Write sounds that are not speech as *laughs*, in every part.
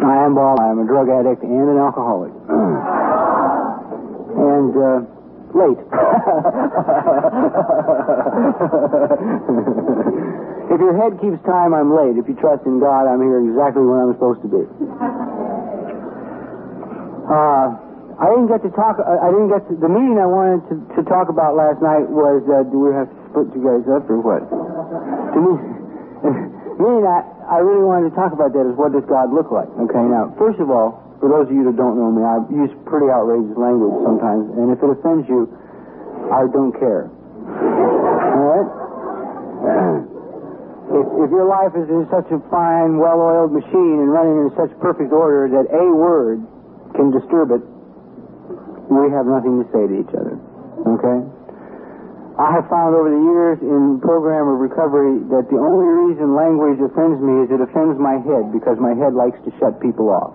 I am Bob. I'm a drug addict and an alcoholic. *clears throat* and, uh, late. *laughs* if your head keeps time, I'm late. If you trust in God, I'm here exactly when I'm supposed to be. Uh, I didn't get to talk. I didn't get to, the meeting I wanted to, to talk about last night was. Uh, do we have to split you guys up or what? to me, *laughs* meeting I, I really wanted to talk about that is what does God look like? Okay, now first of all, for those of you that don't know me, I use pretty outrageous language sometimes, and if it offends you, I don't care. All right? *clears throat* If, if your life is in such a fine, well-oiled machine and running in such perfect order that a word can disturb it, we have nothing to say to each other. Okay? I have found over the years in program of recovery that the only reason language offends me is it offends my head because my head likes to shut people off.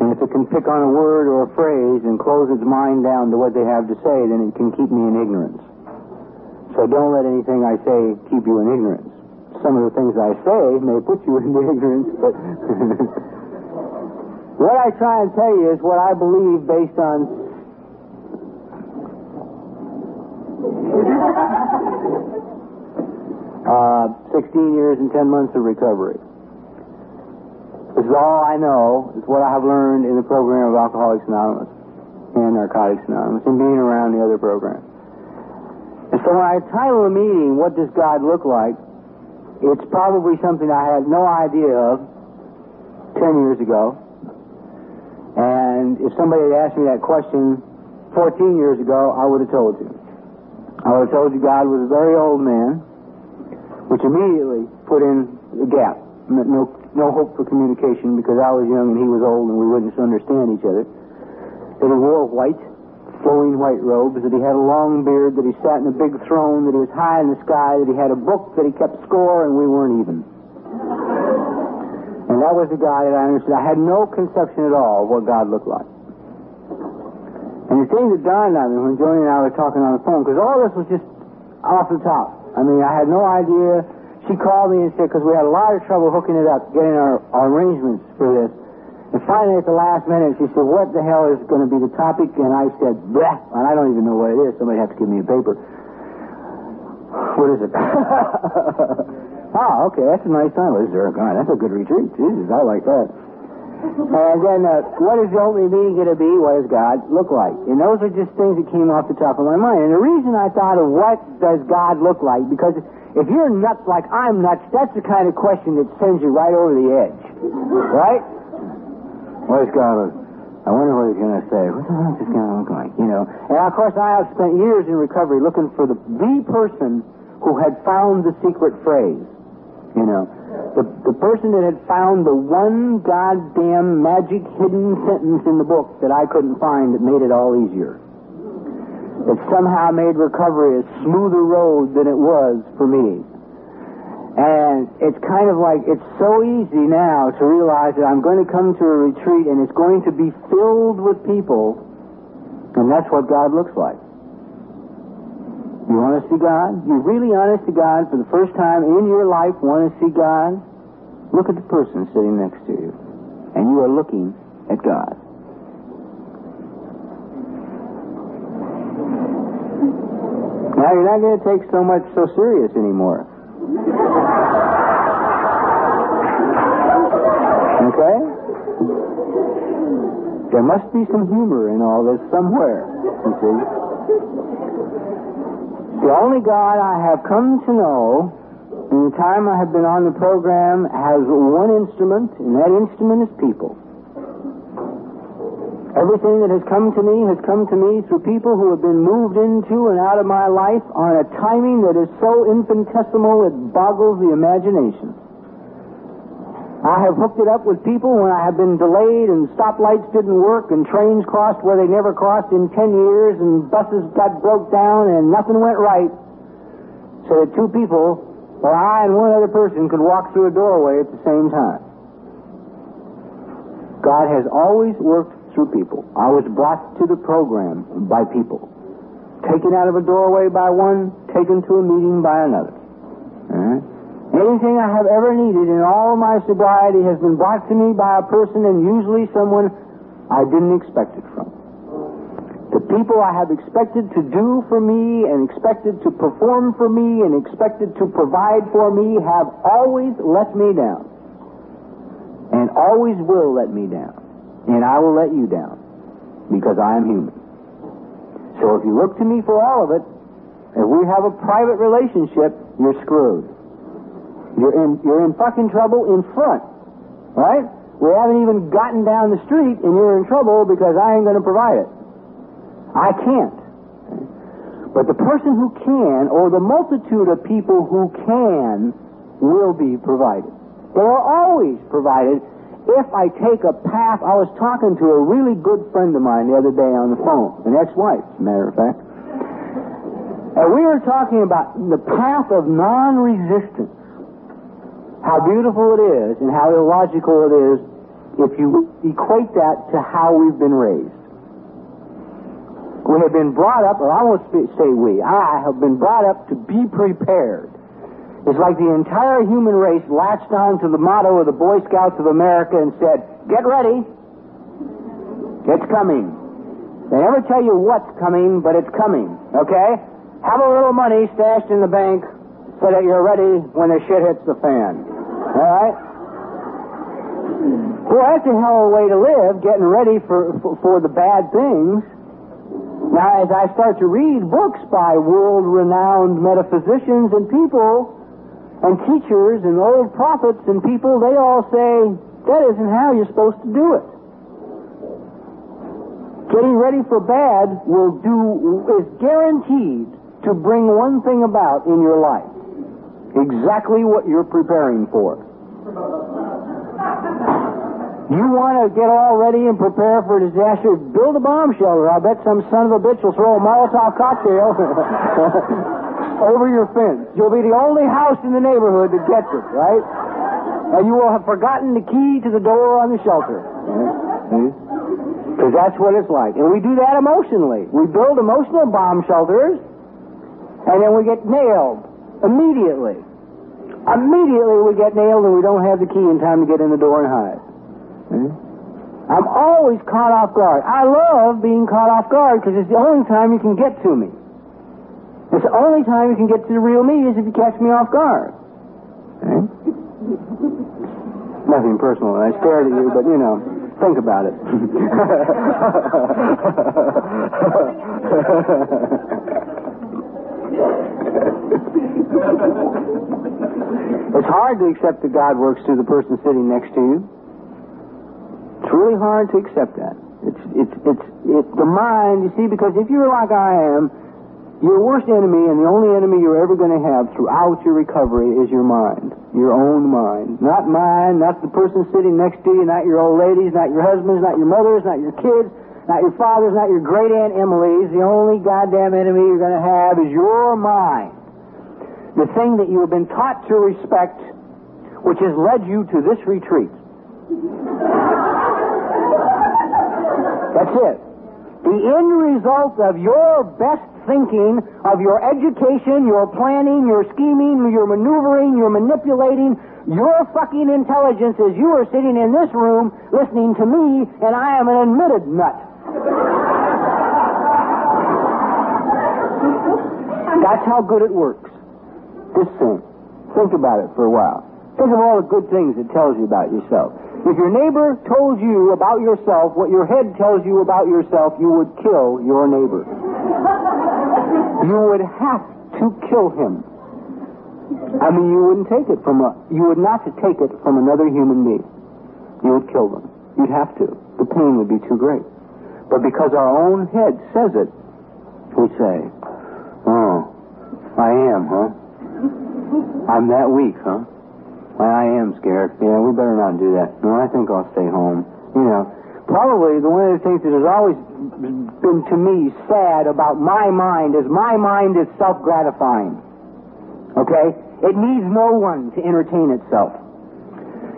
And if it can pick on a word or a phrase and close its mind down to what they have to say, then it can keep me in ignorance. So don't let anything I say keep you in ignorance. Some of the things I say may put you *laughs* into ignorance, but *laughs* what I try and tell you is what I believe based on uh, 16 years and 10 months of recovery. This is all I know. It's what I have learned in the program of Alcoholics Anonymous and Narcotics Anonymous and being around the other programs. And so when I title a meeting, What Does God Look Like? It's probably something I had no idea of 10 years ago. And if somebody had asked me that question 14 years ago, I would have told you. I have told you God was a very old man, which immediately put in the gap. No no hope for communication because I was young and he was old and we wouldn't understand each other. That he wore white, flowing white robes, that he had a long beard, that he sat in a big throne, that he was high in the sky, that he had a book, that he kept score, and we weren't even. And that was the guy that I understood. I had no conception at all of what God looked like. And the thing that dawned on me when Joni and I were talking on the phone, because all this was just off the top. I mean, I had no idea she called me and said, because we had a lot of trouble hooking it up, getting our, our arrangements for this. And finally, at the last minute, she said, what the hell is going to be the topic? And I said, bleh, and I don't even know what it is. Somebody has to give me a paper. What is it? *laughs* ah, okay, that's a nice time. Is there? God, that's a good retreat. Jesus, I like that. And then, uh, what is the only being going to be? What does God look like? And those are just things that came off the top of my mind. And the reason I thought of what does God look like, because if you're nuts like I'm nuts, that's the kind of question that sends you right over the edge. Right? Where's God? I wonder what he's going to say. What the hell is this going to look like? You know? And of course, I have spent years in recovery looking for the, the person who had found the secret phrase. You know? The, the person that had found the one goddamn magic hidden sentence in the book that I couldn't find that made it all easier that somehow made recovery a smoother road than it was for me. And it's kind of like, it's so easy now to realize that I'm going to come to a retreat and it's going to be filled with people, and that's what God looks like. You want to see God? You really honest to God for the first time in your life want to see God? Look at the person sitting next to you, and you are looking at God. Now you're not going to take so much so serious anymore. Okay? There must be some humor in all this somewhere, you see. The only God I have come to know in the time I have been on the program has one instrument, and that instrument is people. Everything that has come to me has come to me through people who have been moved into and out of my life on a timing that is so infinitesimal it boggles the imagination. I have hooked it up with people when I have been delayed and stoplights didn't work and trains crossed where they never crossed in 10 years and buses got broke down and nothing went right. So that two people, or I and one other person, could walk through a doorway at the same time. God has always worked through people. I was brought to the program by people. Taken out of a doorway by one, taken to a meeting by another. Uh-huh. Anything I have ever needed in all my sobriety has been brought to me by a person and usually someone I didn't expect it from. The people I have expected to do for me and expected to perform for me and expected to provide for me have always let me down. And always will let me down. And I will let you down. Because I am human. So if you look to me for all of it, if we have a private relationship, you're screwed. You're in, you're in fucking trouble in front. Right? We haven't even gotten down the street and you're in trouble because I ain't going to provide it. I can't. But the person who can, or the multitude of people who can, will be provided. They are always provided if I take a path. I was talking to a really good friend of mine the other day on the phone, an ex-wife, as a matter of fact. And we were talking about the path of non-resistance how beautiful it is and how illogical it is if you equate that to how we've been raised. We have been brought up, or I won't say we, I have been brought up to be prepared. It's like the entire human race latched on to the motto of the Boy Scouts of America and said, get ready. It's coming. They never tell you what's coming, but it's coming, okay? Have a little money stashed in the bank so that you're ready when the shit hits the fan. All right? Well, that's a hell of a way to live, getting ready for, for, the bad things. Now, as I start to read books by world renowned metaphysicians and people, and teachers and old prophets and people, they all say, that isn't how you're supposed to do it. Getting ready for bad will do, is guaranteed to bring one thing about in your life. Exactly what you're preparing for. You want to get all ready and prepare for disaster? Build a bomb shelter. I bet some son of a bitch will throw a Molotov cocktail *laughs* over your fence. You'll be the only house in the neighborhood that gets it, right? And you will have forgotten the key to the door on the shelter. Because that's what it's like. And we do that emotionally. We build emotional bomb shelters, and then we get nailed immediately. Immediately we get nailed and we don't have the key in time to get in the door and hide. Hmm? I'm always caught off guard. I love being caught off guard because it's the only time you can get to me. It's the only time you can get to the real me is if you catch me off guard. Hmm? *laughs* Nothing personal. I stared at you, but you know, think about it. *laughs* *laughs* it's hard to accept that God works through the person sitting next to you. It's really hard to accept that. It's it's it's it's the mind, you see, because if you're like I am, your worst enemy and the only enemy you're ever going to have throughout your recovery is your mind, your own mind. Not mine, not the person sitting next to you, not your old ladies, not your husbands, not your mothers, not your kids, not your father's, not your great aunt Emily's. The only goddamn enemy you're going to have is your mind. The thing that you have been taught to respect, which has led you to this retreat. That's it. The end result of your best thinking, of your education, your planning, your scheming, your maneuvering, your manipulating, your fucking intelligence is you are sitting in this room listening to me, and I am an admitted nut. That's how good it works. This thing. Think about it for a while. Think of all the good things it tells you about yourself. If your neighbor told you about yourself what your head tells you about yourself, you would kill your neighbor. *laughs* you would have to kill him. I mean, you wouldn't take it from a, you would not take it from another human being. You would kill them. You'd have to. The pain would be too great. But because our own head says it, we say, Oh, I am, huh? I'm that weak, huh? Well, I am scared. Yeah, we better not do that. No, I think I'll stay home. You know, probably the one of the things that has always been to me sad about my mind is my mind is self gratifying. Okay? It needs no one to entertain itself.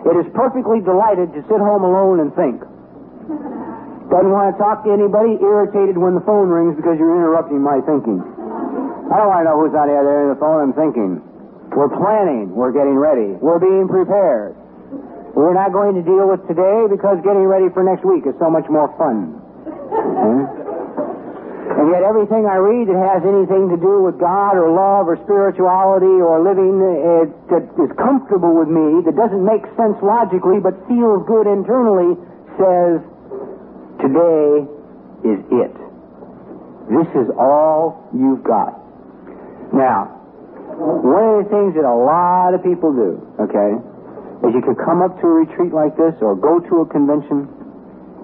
It is perfectly delighted to sit home alone and think. Doesn't want to talk to anybody, irritated when the phone rings because you're interrupting my thinking. I don't want to know who's on the other end of the phone. I'm thinking. We're planning. We're getting ready. We're being prepared. We're not going to deal with today because getting ready for next week is so much more fun. Hmm? And yet, everything I read that has anything to do with God or love or spirituality or living uh, that is comfortable with me, that doesn't make sense logically but feels good internally, says, Today is it. This is all you've got. Now, one of the things that a lot of people do, okay, is you can come up to a retreat like this or go to a convention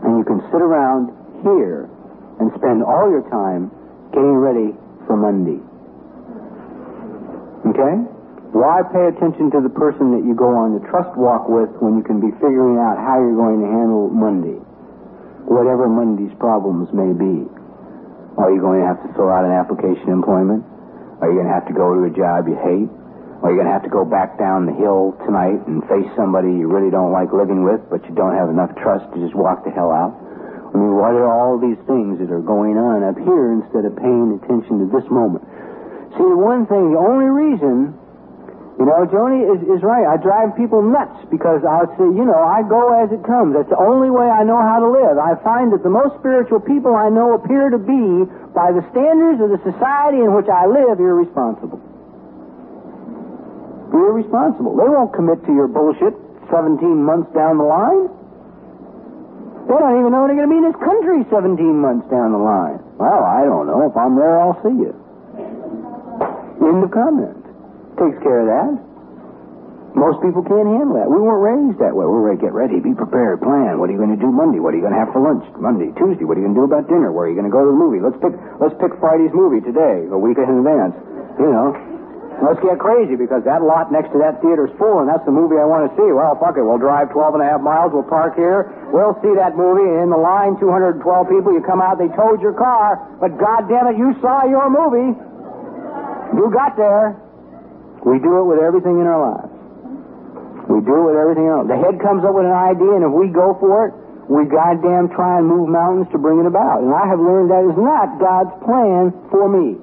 and you can sit around here and spend all your time getting ready for Monday. Okay? Why pay attention to the person that you go on the trust walk with when you can be figuring out how you're going to handle Monday? Whatever Monday's problems may be. Are you going to have to fill out an application employment? Are you going to have to go to a job you hate? Are you going to have to go back down the hill tonight and face somebody you really don't like living with, but you don't have enough trust to just walk the hell out? I mean, what are all these things that are going on up here instead of paying attention to this moment? See, the one thing, the only reason you know, Joni is, is right. I drive people nuts because I'll say, you know, I go as it comes. That's the only way I know how to live. I find that the most spiritual people I know appear to be, by the standards of the society in which I live, irresponsible. Irresponsible. They won't commit to your bullshit 17 months down the line. They don't even know they're going to be in this country 17 months down the line. Well, I don't know. If I'm there, I'll see you. End of comment takes care of that. Most people can't handle that. We weren't raised that way. We're ready, get ready, be prepared, plan. What are you going to do Monday? What are you going to have for lunch Monday, Tuesday? What are you going to do about dinner? Where are you going to go to the movie? Let's pick let's pick Friday's movie today, a week in advance. You know, let's get crazy because that lot next to that theater's full, and that's the movie I want to see. Well, fuck it. We'll drive 12 and a half miles. We'll park here. We'll see that movie. In the line, 212 people. You come out, they towed your car, but God damn it, you saw your movie. You got there. We do it with everything in our lives. We do it with everything else. The head comes up with an idea, and if we go for it, we goddamn try and move mountains to bring it about. And I have learned that is not God's plan for me.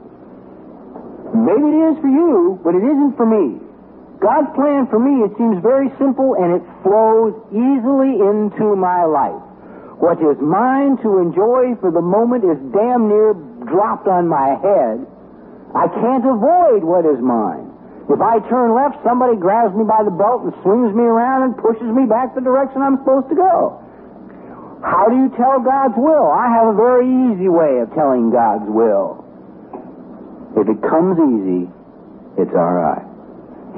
Maybe it is for you, but it isn't for me. God's plan for me, it seems very simple and it flows easily into my life. What is mine to enjoy for the moment is damn near dropped on my head. I can't avoid what is mine. If I turn left, somebody grabs me by the belt and swings me around and pushes me back the direction I'm supposed to go. How do you tell God's will? I have a very easy way of telling God's will. If it comes easy, it's all right.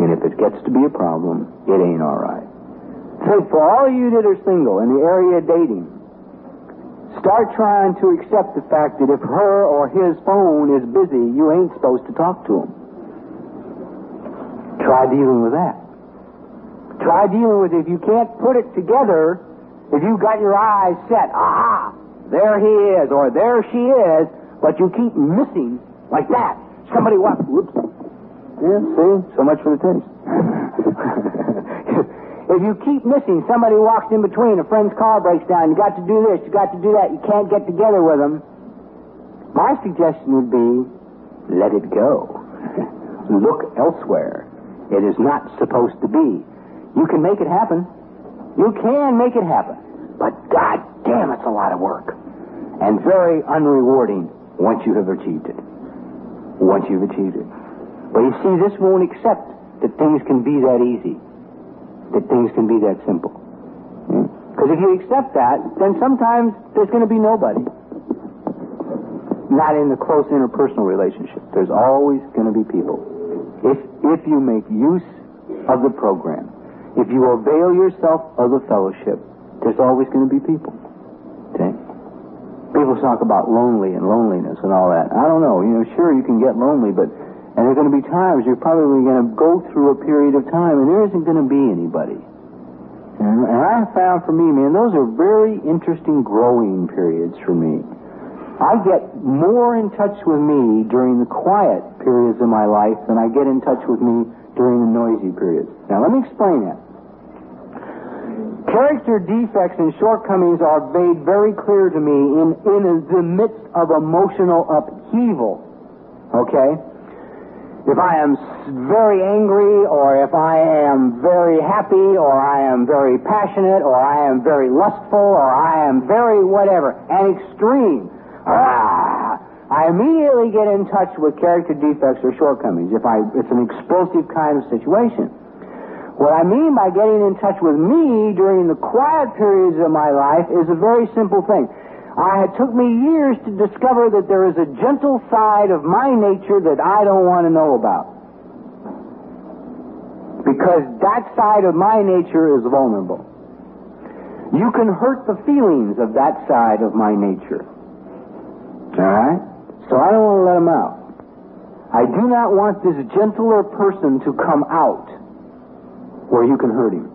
And if it gets to be a problem, it ain't all right. So for all you that are single in the area of dating, start trying to accept the fact that if her or his phone is busy, you ain't supposed to talk to him. Try dealing with that. Try dealing with it. If you can't put it together, if you've got your eyes set, aha, there he is, or there she is, but you keep missing like that. Somebody walks, whoops. Yeah, see? So much for the taste. *laughs* if you keep missing, somebody walks in between, a friend's car breaks down, you got to do this, you got to do that, you can't get together with them. My suggestion would be, let it go. *laughs* Look elsewhere. It is not supposed to be. You can make it happen. You can make it happen. But god damn, it's a lot of work. And very unrewarding once you have achieved it. Once you've achieved it. But you see, this won't accept that things can be that easy. That things can be that simple. Because if you accept that, then sometimes there's going to be nobody. Not in the close interpersonal relationship. There's always going to be people. If, if you make use of the program, if you avail yourself of the fellowship, there's always going to be people. Okay? People talk about lonely and loneliness and all that. I don't know. You know, sure, you can get lonely, but and there's going to be times you're probably going to go through a period of time and there isn't going to be anybody. And, and I found for me, man, those are very interesting growing periods for me. I get more in touch with me during the quiet periods of my life than I get in touch with me during the noisy periods. Now, let me explain that. Character defects and shortcomings are made very clear to me in, in the midst of emotional upheaval. Okay? if I am very angry, or if I am very happy, or I am very passionate, or I am very lustful, or I am very whatever, an extreme. Ah, I immediately get in touch with character defects or shortcomings if I it's an explosive kind of situation. What I mean by getting in touch with me during the quiet periods of my life is a very simple thing. I, it took me years to discover that there is a gentle side of my nature that I don't want to know about. Because that side of my nature is vulnerable. You can hurt the feelings of that side of my nature. Alright? So I don't want to let him out. I do not want this gentler person to come out where you can hurt him.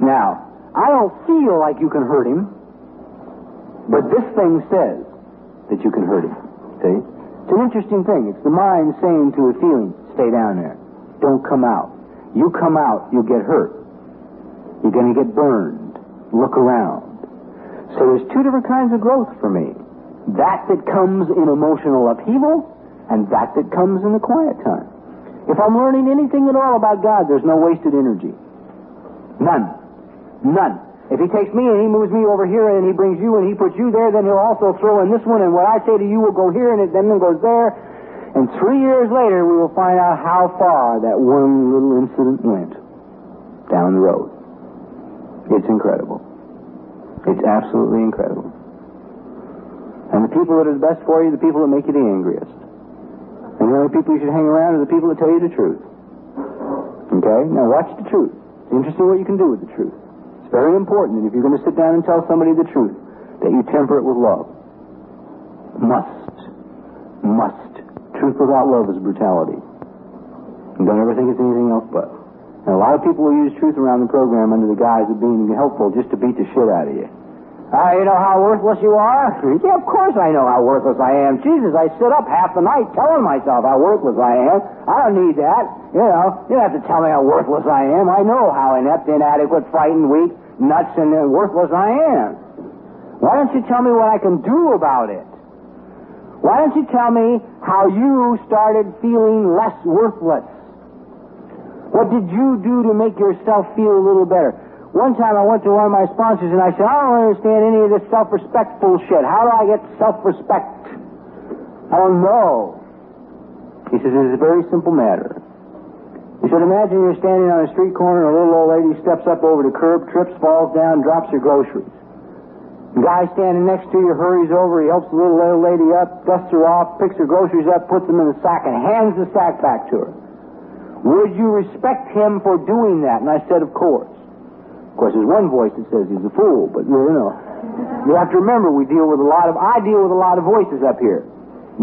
Now, I don't feel like you can hurt him. But this thing says that you can hurt him. See? It's an interesting thing. It's the mind saying to a feeling, stay down there. Don't come out. You come out, you'll get hurt. You're going to get burned. Look around. So there's two different kinds of growth for me. That that comes in emotional upheaval, and that that comes in the quiet time. If I'm learning anything at all about God, there's no wasted energy. None. None. If he takes me and he moves me over here and he brings you and he puts you there, then he'll also throw in this one and what I say to you will go here and it then goes there. And three years later, we will find out how far that one little incident went down the road. It's incredible. It's absolutely incredible. And the people that are the best for you the people that make you the angriest. And the only people you should hang around are the people that tell you the truth. Okay? Now watch the truth. It's interesting what you can do with the truth. It's very important that if you're going to sit down and tell somebody the truth, that you temper it with love. Must. Must. Truth without love is brutality. And don't ever think it's anything else but. And a lot of people will use truth around the program under the guise of being helpful just to beat the shit out of you. Ah, you know how worthless you are? Yeah, of course I know how worthless I am. Jesus, I sit up half the night telling myself how worthless I am. I don't need that. You know, you don't have to tell me how worthless I am. I know how inept, inadequate, frightened, weak, nuts, and worthless I am. Why don't you tell me what I can do about it? Why don't you tell me how you started feeling less worthless? What did you do to make yourself feel a little better? One time I went to one of my sponsors and I said, I don't understand any of this self-respect bullshit. How do I get self-respect? I don't know. He says, it's a very simple matter. He said, imagine you're standing on a street corner and a little old lady steps up over the curb, trips, falls down, drops your groceries. The guy standing next to you hurries over, he helps the little old lady up, dusts her off, picks her groceries up, puts them in the sack, and hands the sack back to her. Would you respect him for doing that? And I said, of course. Of course, there's one voice that says he's a fool, but you know, you have to remember we deal with a lot of, I deal with a lot of voices up here.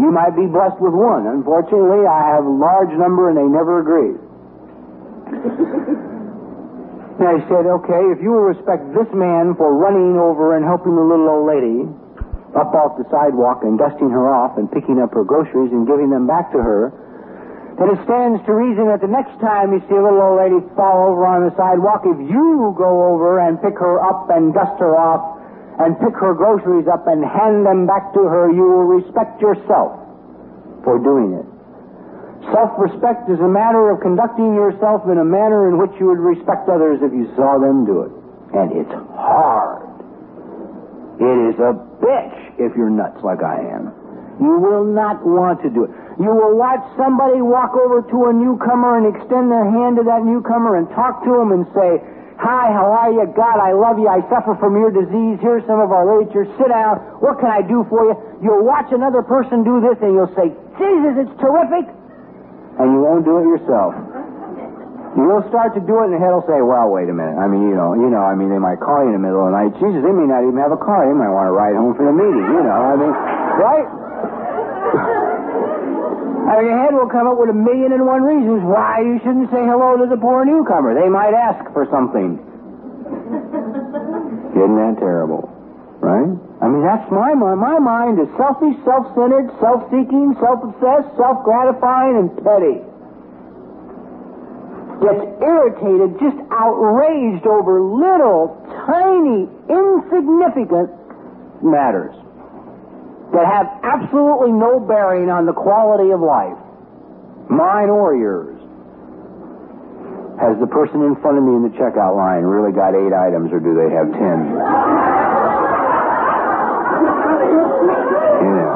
You might be blessed with one. Unfortunately, I have a large number and they never agree. *laughs* now he said, okay, if you will respect this man for running over and helping the little old lady up off the sidewalk and dusting her off and picking up her groceries and giving them back to her, then it stands to reason that the next time you see a little old lady fall over on the sidewalk, if you go over and pick her up and dust her off and pick her groceries up and hand them back to her, you will respect yourself for doing it. Self-respect is a matter of conducting yourself in a manner in which you would respect others if you saw them do it. And it's hard. It is a bitch if you're nuts like I am. You will not want to do it. You will watch somebody walk over to a newcomer and extend their hand to that newcomer and talk to him and say, Hi, how are you? God, I love you. I suffer from your disease. Here's some of our literature. Sit down. What can I do for you? You'll watch another person do this and you'll say, Jesus, it's terrific. And you won't do it yourself. You'll start to do it and the head will say, well, wait a minute. I mean, you know, you know, I mean, they might call you in the middle of the night. Jesus, they may not even have a car. They might want to ride home for the meeting, you know. I mean, right? *laughs* I your head will come up with a million and one reasons why you shouldn't say hello to the poor newcomer. They might ask for something. *laughs* Isn't that terrible? Right? I mean, that's my mind. My mind is selfish, self-centered, self-seeking, self-obsessed, self-gratifying, and petty. Gets irritated, just outraged over little, tiny, insignificant matters that have absolutely no bearing on the quality of life. mine or yours. Has the person in front of me in the checkout line really got eight items or do they have ten? Yeah.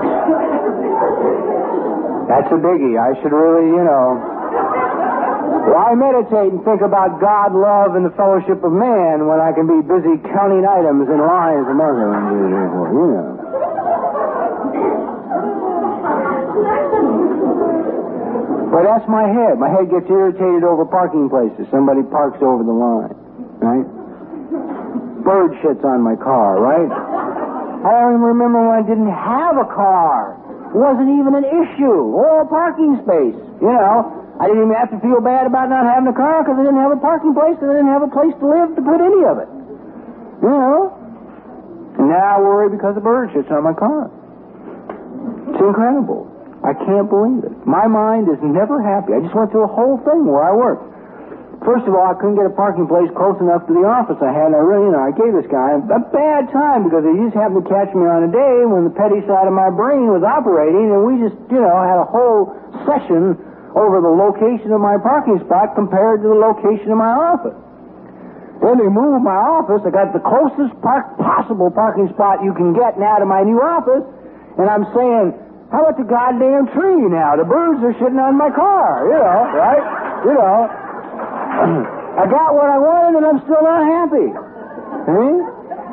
That's a biggie. I should really, you know. Why meditate and think about God, love, and the fellowship of man when I can be busy counting items and lines among them? You know. But that's my head. My head gets irritated over parking places. Somebody parks over the line, right? Bird shits on my car, right? I don't even remember when I didn't have a car. It wasn't even an issue. Or a parking space. You know, I didn't even have to feel bad about not having a car because I didn't have a parking place because I didn't have a place to live to put any of it. You know? And now I worry because the bird shits on my car. It's incredible. I can't believe it. My mind is never happy. I just went through a whole thing where I work. First of all, I couldn't get a parking place close enough to the office I had, and I really, you know, I gave this guy a bad time because he just happened to catch me on a day when the petty side of my brain was operating, and we just, you know, had a whole session over the location of my parking spot compared to the location of my office. Then they moved my office. I got the closest park possible parking spot you can get now to my new office, and I'm saying, how about the goddamn tree now? The birds are shitting on my car, you know, right? You know. *clears throat* I got what I wanted and I'm still not happy. See?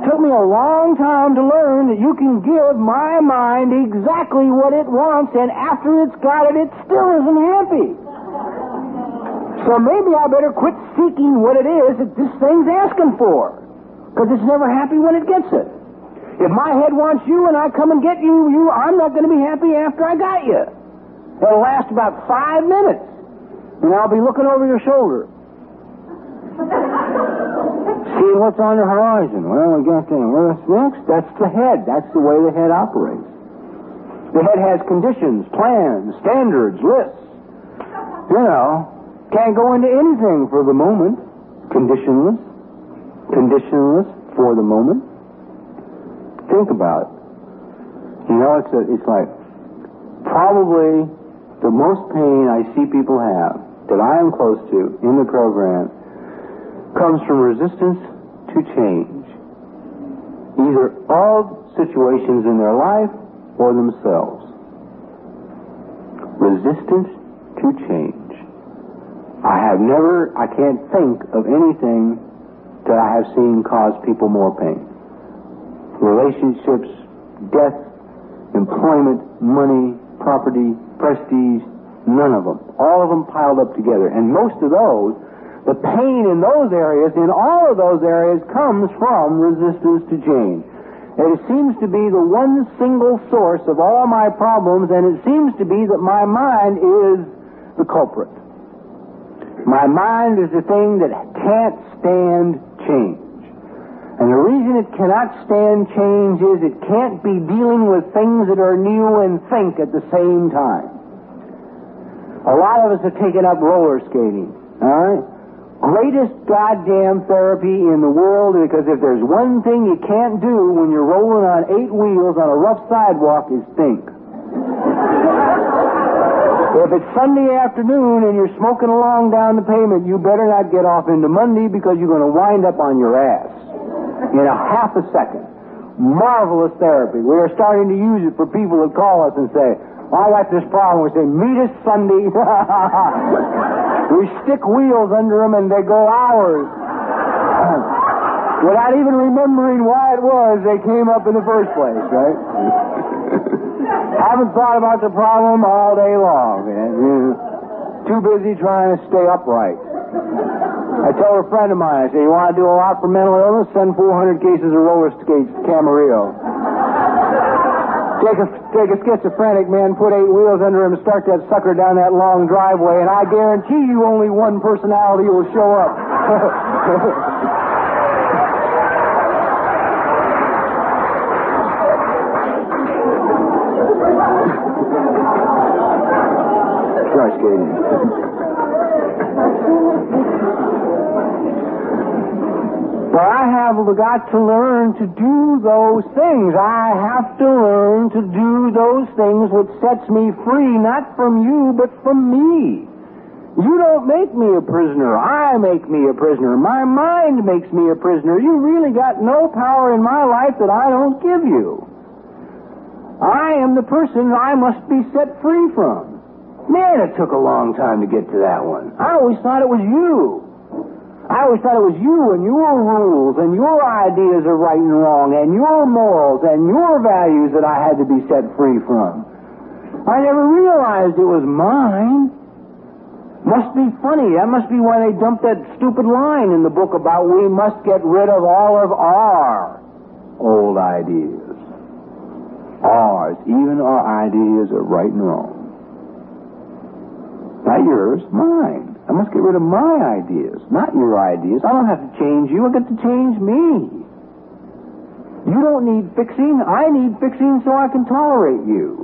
Took me a long time to learn that you can give my mind exactly what it wants and after it's got it, it still isn't happy. So maybe I better quit seeking what it is that this thing's asking for. Because it's never happy when it gets it. If my head wants you and I come and get you, you, I'm not going to be happy after I got you. It'll last about five minutes, and I'll be looking over your shoulder, *laughs* seeing what's on the horizon. Well, we got that. What's next? That's the head. That's the way the head operates. The head has conditions, plans, standards, lists. You know, can't go into anything for the moment. Conditionless. Conditionless for the moment think about it. You know, it's a, it's like probably the most pain I see people have that I am close to in the program comes from resistance to change, either of situations in their life or themselves. Resistance to change. I have never, I can't think of anything that I have seen cause people more pain relationships, death, employment, money, property, prestige, none of them. All of them piled up together. And most of those, the pain in those areas, in all of those areas, comes from resistance to change. And it seems to be the one single source of all my problems, and it seems to be that my mind is the culprit. My mind is the thing that can't stand change. And the reason it cannot stand change is it can't be dealing with things that are new and think at the same time. A lot of us have taken up roller skating, all right? Greatest goddamn therapy in the world because if there's one thing you can't do when you're rolling on eight wheels on a rough sidewalk is think. if it's Sunday afternoon and you're smoking along down the pavement, you better not get off into Monday because you're going to wind up on your ass in a half a second. Marvelous therapy. We are starting to use it for people that call us and say, I got this problem. We say, meet us Sunday. *laughs* we stick wheels under them and they go hours. Without even remembering why it was they came up in the first place, right? Haven't thought about the problem all day long. Too busy trying to stay upright. I told a friend of mine, I said, you want to do a lot for mental illness? Send 400 cases of roller skates to Camarillo. take a, take a schizophrenic man, put eight wheels under him, start that sucker down that long driveway, and I guarantee you only one personality will show up. Skating. Have got to learn to do those things. I have to learn to do those things which sets me free, not from you, but from me. You don't make me a prisoner. I make me a prisoner. My mind makes me a prisoner. You really got no power in my life that I don't give you. I am the person I must be set free from. Man, it took a long time to get to that one. I always thought it was you. I always thought it was you and your rules and your ideas of right and wrong and your morals and your values that I had to be set free from. I never realized it was mine. Must be funny. That must be why they dumped that stupid line in the book about we must get rid of all of our old ideas. Ours, even our ideas of right and wrong. Not yours, mine. I must get rid of my ideas, not your ideas. I don't have to change you. I get to change me. You don't need fixing. I need fixing so I can tolerate you.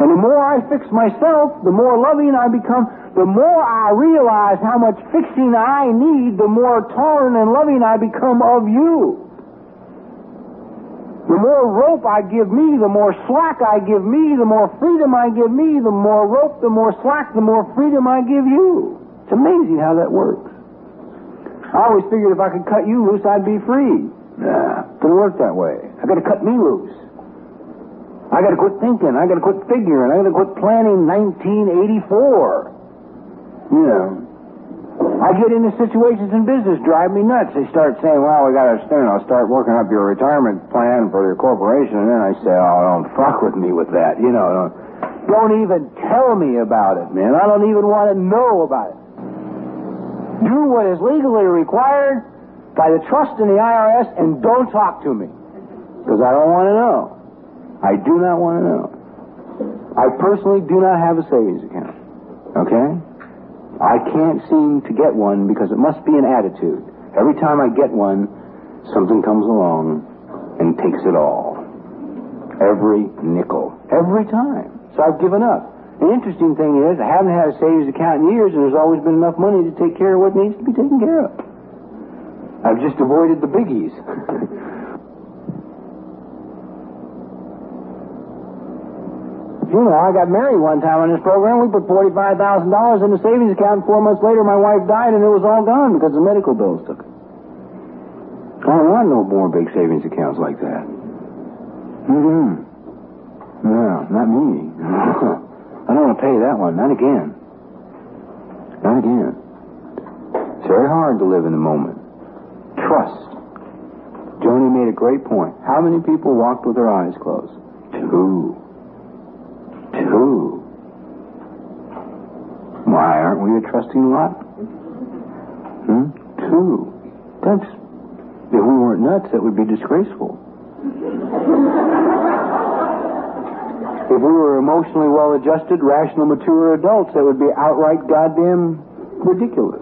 And the more I fix myself, the more loving I become, the more I realize how much fixing I need, the more tolerant and loving I become of you. The more rope I give me, the more slack I give me, the more freedom I give me, the more rope, the more slack, the more freedom I give you. It's amazing how that works. I always figured if I could cut you loose, I'd be free. Nah, doesn't work that way. I gotta cut me loose. I gotta quit thinking. I gotta quit figuring. I gotta quit planning 1984. You know. I get into situations in business drive me nuts. They start saying, well, we got to you know, start working up your retirement plan for your corporation. And then I say, oh, don't fuck with me with that. You know, don't, don't even tell me about it, man. I don't even want to know about it. Do what is legally required by the trust in the IRS and don't talk to me. Because I don't want to know. I do not want to know. I personally do not have a savings account. Okay? I can't seem to get one because it must be an attitude. Every time I get one, something comes along and takes it all. Every nickel. Every time. So I've given up. The interesting thing is, I haven't had a savings account in years, and there's always been enough money to take care of what needs to be taken care of. I've just avoided the biggies. *laughs* You know, I got married one time on this program. We put $45,000 in the savings account, four months later, my wife died, and it was all gone because the medical bills took it. I don't want no more big savings accounts like that. Mm-hmm. No, not me. *laughs* I don't want to pay that one. Not again. Not again. It's very hard to live in the moment. Trust. Joni made a great point. How many people walked with their eyes closed? Two. Why, aren't we a trusting lot? Hmm? Two. That's. If we weren't nuts, that would be disgraceful. if we were emotionally well adjusted, rational, mature adults, that would be outright goddamn ridiculous.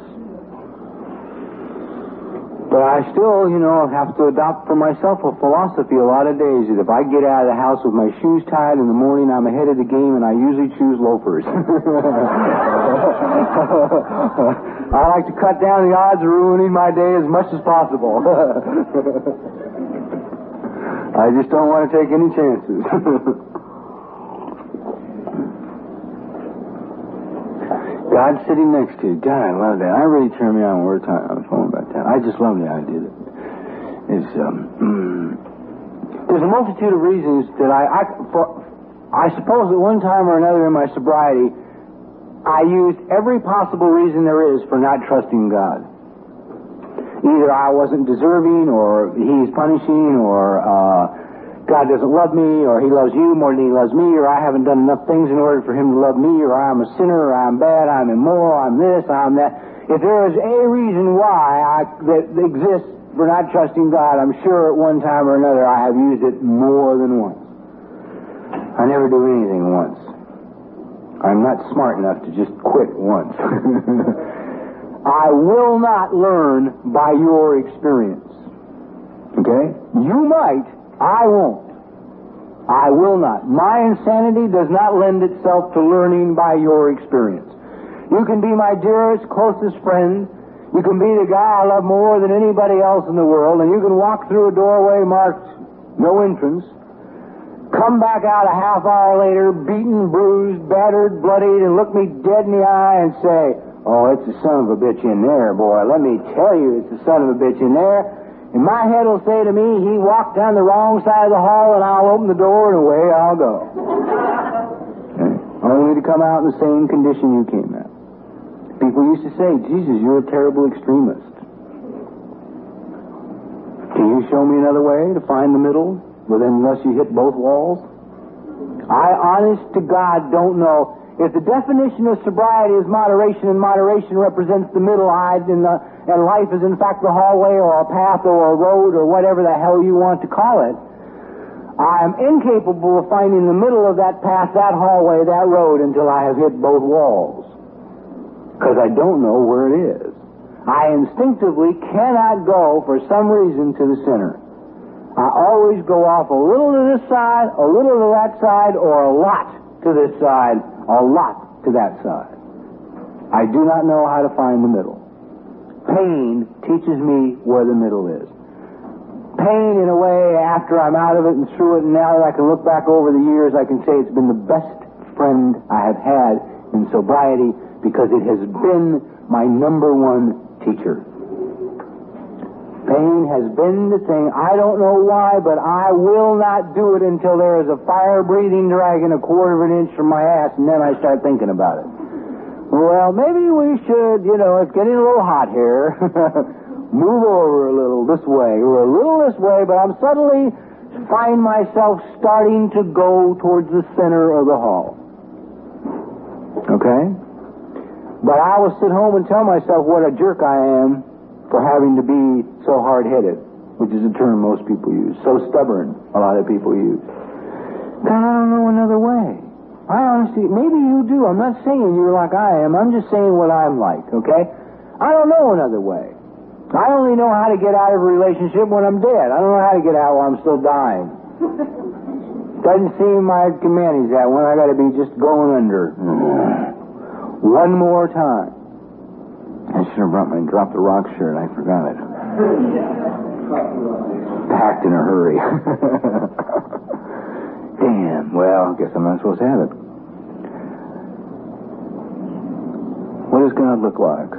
But I still, you know, have to adopt for myself a philosophy a lot of days that if I get out of the house with my shoes tied in the morning, I'm ahead of the game, and I usually choose loafers. *laughs* I like to cut down the odds of ruining my day as much as possible. *laughs* I just don't want to take any chances. *laughs* God sitting next to you. God, I love that. I really turned me on when we were talking on the phone about that. I just love the idea that it's, um, there's a multitude of reasons that I, I, for, I suppose at one time or another in my sobriety, I used every possible reason there is for not trusting God. Either I wasn't deserving, or He's punishing, or uh, God doesn't love me, or He loves you more than He loves me, or I haven't done enough things in order for Him to love me, or I'm a sinner, or I'm bad, I'm immoral, I'm this, I'm that. If there is a reason why I, that exists for not trusting God, I'm sure at one time or another I have used it more than once. I never do anything once. I'm not smart enough to just quit once. *laughs* I will not learn by your experience. Okay? You might, I won't. I will not. My insanity does not lend itself to learning by your experience. You can be my dearest, closest friend. You can be the guy I love more than anybody else in the world, and you can walk through a doorway marked no entrance, come back out a half hour later, beaten, bruised, battered, bloodied, and look me dead in the eye and say, Oh, it's the son of a bitch in there, boy. Let me tell you, it's the son of a bitch in there. And my head will say to me, he walked down the wrong side of the hall, and I'll open the door, and away I'll go. Only to come out in the same condition you came out. People used to say, Jesus, you're a terrible extremist. Can you show me another way to find the middle? Well, unless you hit both walls? I, honest to God, don't know. If the definition of sobriety is moderation, and moderation represents the middle, I, and, the, and life is in fact the hallway or a path or a road or whatever the hell you want to call it, I am incapable of finding the middle of that path, that hallway, that road until I have hit both walls because I don't know where it is. I instinctively cannot go for some reason to the center. I always go off a little to this side, a little to that side, or a lot to this side, a lot to that side. I do not know how to find the middle. Pain teaches me where the middle is. Pain, in a way, after I'm out of it and through it, and now that I can look back over the years, I can say it's been the best friend I have had in sobriety because it has been my number one teacher. Pain has been the thing. I don't know why, but I will not do it until there is a fire breathing dragon a quarter of an inch from my ass, and then I start thinking about it. Well, maybe we should, you know, it's getting a little hot here. *laughs* Move over a little this way, or a little this way, but I'm suddenly find myself starting to go towards the center of the hall. Okay? But I will sit home and tell myself what a jerk I am for having to be so hard headed, which is a term most people use. So stubborn, a lot of people use. God, I don't know another way. I honestly, maybe you do. I'm not saying you're like I am. I'm just saying what I'm like, okay? I don't know another way. I only know how to get out of a relationship when I'm dead. I don't know how to get out while I'm still dying. *laughs* Doesn't seem my command that one. I got to be just going under. Mm-hmm. One more time. I should have brought my drop the rock shirt. I forgot it. *laughs* Packed in a hurry. *laughs* Damn. Well, I guess I'm not supposed to have it. What does God look like?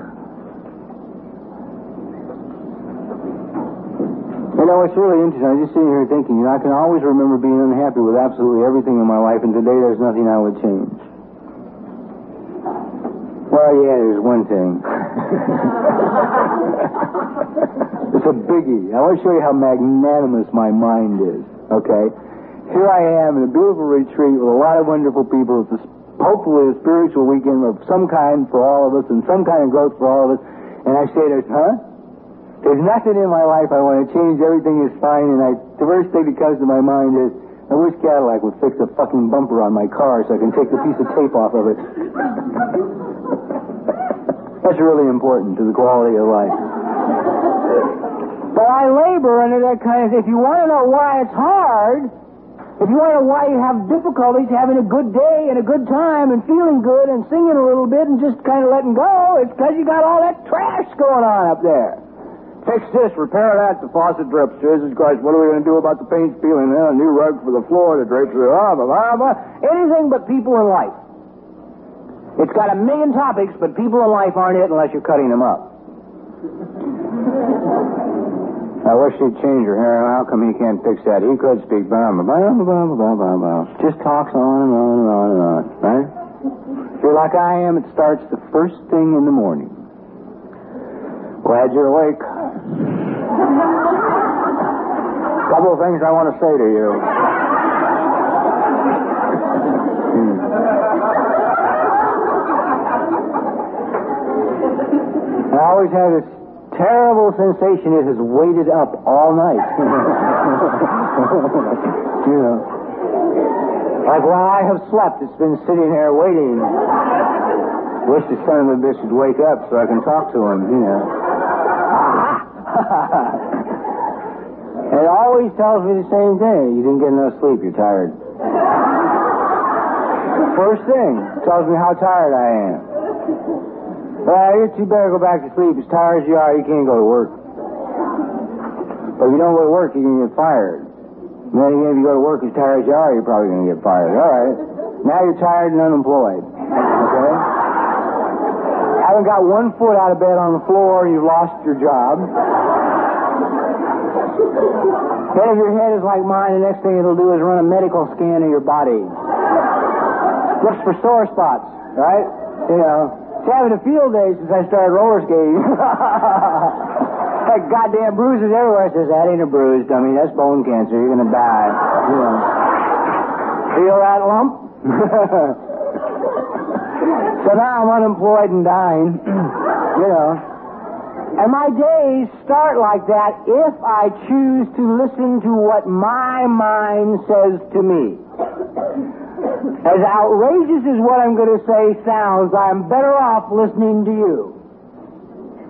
You know, it's really interesting. I was just sitting here thinking, you know, I can always remember being unhappy with absolutely everything in my life, and today there's nothing I would change. Well, yeah, there's one thing. *laughs* it's a biggie. I want to show you how magnanimous my mind is, okay? Here I am in a beautiful retreat with a lot of wonderful people. It's a, hopefully a spiritual weekend of some kind for all of us and some kind of growth for all of us. And I say to huh? There's nothing in my life I want to change. Everything is fine. And I, the first thing that comes to my mind is, I wish Cadillac would fix a fucking bumper on my car so I can take the piece of tape off of it. *laughs* That's really important to the quality of life. But I labor under that kind of. If you want to know why it's hard, if you know why you have difficulties having a good day and a good time and feeling good and singing a little bit and just kind of letting go, it's because you got all that trash going on up there. Fix this, repair that, the faucet drips. Jesus Christ, what are we going to do about the paint peeling? Uh, a new rug for the floor, the drapes, blah, blah, blah, blah. Anything but people in life. It's got a million topics, but people in life aren't it unless you're cutting them up. I wish he'd change her hair. How come he can't fix that? He could speak. Blah. Just talks on and on and on and on, right? You're like I am, it starts the first thing in the morning. Glad you're awake. Couple of things I want to say to you. hmm. I always have this terrible sensation it has waited up all night. *laughs* you know. Like while I have slept, it's been sitting there waiting. Wish the son of a bitch would wake up so I can talk to him, you know. *laughs* it always tells me the same thing. You didn't get enough sleep, you're tired. First thing, tells me how tired I am. Well, you better go back to sleep. As tired as you are, you can't go to work. But if you don't go to work, you can get fired. And then again, if you go to work as tired as you are, you're probably going to get fired. All right. Now you're tired and unemployed. Okay? Haven't got one foot out of bed on the floor, you've lost your job. Then if your head is like mine, the next thing it'll do is run a medical scan of your body. Looks for sore spots, right? You know. Having a field day since I started roller skating. *laughs* goddamn bruises everywhere. Says that ain't a bruise, dummy. That's bone cancer. You're gonna die. You. Feel that lump? *laughs* so now I'm unemployed and dying. *clears throat* you know. And my days start like that if I choose to listen to what my mind says to me. As outrageous as what I'm going to say sounds, I'm better off listening to you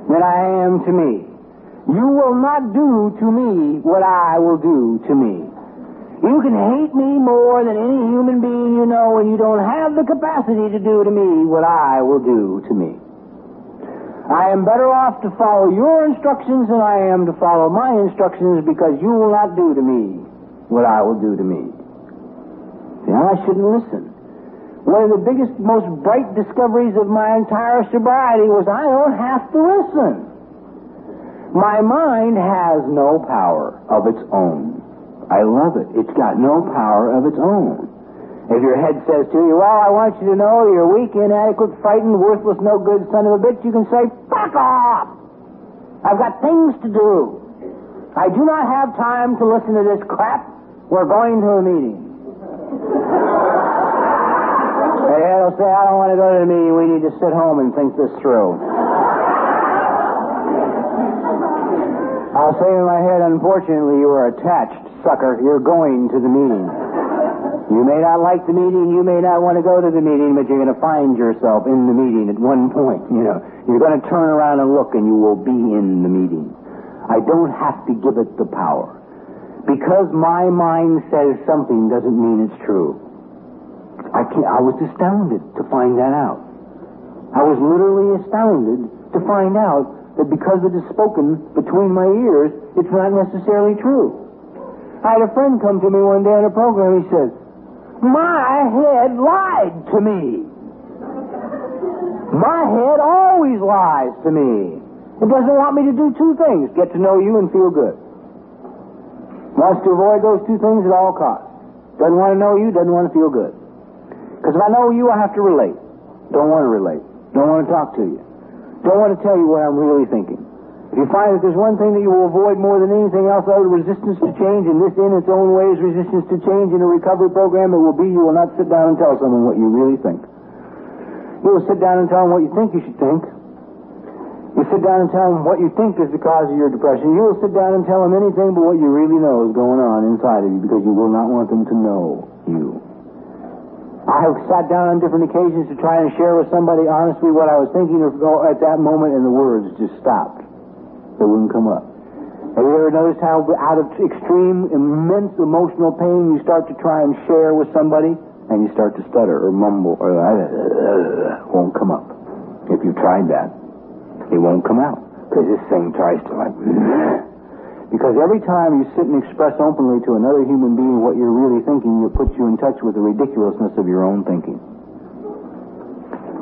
than I am to me. You will not do to me what I will do to me. You can hate me more than any human being you know, and you don't have the capacity to do to me what I will do to me. I am better off to follow your instructions than I am to follow my instructions because you will not do to me what I will do to me. I shouldn't listen. One of the biggest, most bright discoveries of my entire sobriety was I don't have to listen. My mind has no power of its own. I love it. It's got no power of its own. If your head says to you, well, I want you to know you're weak, inadequate, frightened, worthless, no good son of a bitch, you can say, fuck off! I've got things to do. I do not have time to listen to this crap. We're going to a meeting. They'll say, I don't want to go to the meeting. We need to sit home and think this through. I'll say in my head, unfortunately, you are attached, sucker. You're going to the meeting. You may not like the meeting, you may not want to go to the meeting, but you're going to find yourself in the meeting at one point. You know, you're going to turn around and look, and you will be in the meeting. I don't have to give it the power. Because my mind says something doesn't mean it's true. I can't, I was astounded to find that out. I was literally astounded to find out that because it is spoken between my ears, it's not necessarily true. I had a friend come to me one day on a program. He said, My head lied to me. My head always lies to me. It doesn't want me to do two things get to know you and feel good. Wants to avoid those two things at all costs. Doesn't want to know you, doesn't want to feel good. Because if I know you, I have to relate. Don't want to relate. Don't want to talk to you. Don't want to tell you what I'm really thinking. If you find that there's one thing that you will avoid more than anything else other resistance to change, and this in its own way is resistance to change in a recovery program, it will be you will not sit down and tell someone what you really think. You will sit down and tell them what you think you should think. You sit down and tell them what you think is the cause of your depression. You will sit down and tell them anything but what you really know is going on inside of you because you will not want them to know you. I have sat down on different occasions to try and share with somebody honestly what I was thinking at that moment, and the words just stopped. They wouldn't come up. Have you ever noticed how, out of extreme, immense emotional pain, you start to try and share with somebody, and you start to stutter or mumble or uh, won't come up? If you've tried that, it won't come out because this thing tries to like. *sniffs* Because every time you sit and express openly to another human being what you're really thinking, it puts you in touch with the ridiculousness of your own thinking.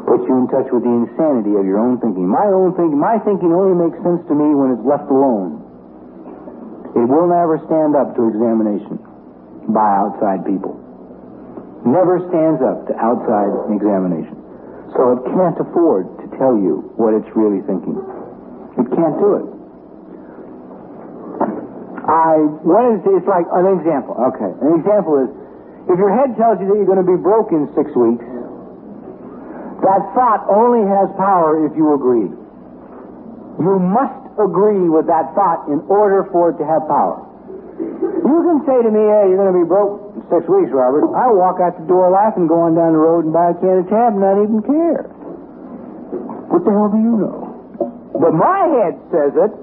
Puts you in touch with the insanity of your own thinking. My own thinking, my thinking only makes sense to me when it's left alone. It will never stand up to examination by outside people. Never stands up to outside examination. So it can't afford tell you what it's really thinking. It can't do it. I what is it's like an example. Okay, an example is if your head tells you that you're going to be broke in six weeks, that thought only has power if you agree. You must agree with that thought in order for it to have power. You can say to me, "Hey, you're going to be broke in six weeks, Robert." I walk out the door laughing, going down the road and buy a can of tab, and not even care. What the hell do you know? But my head says it,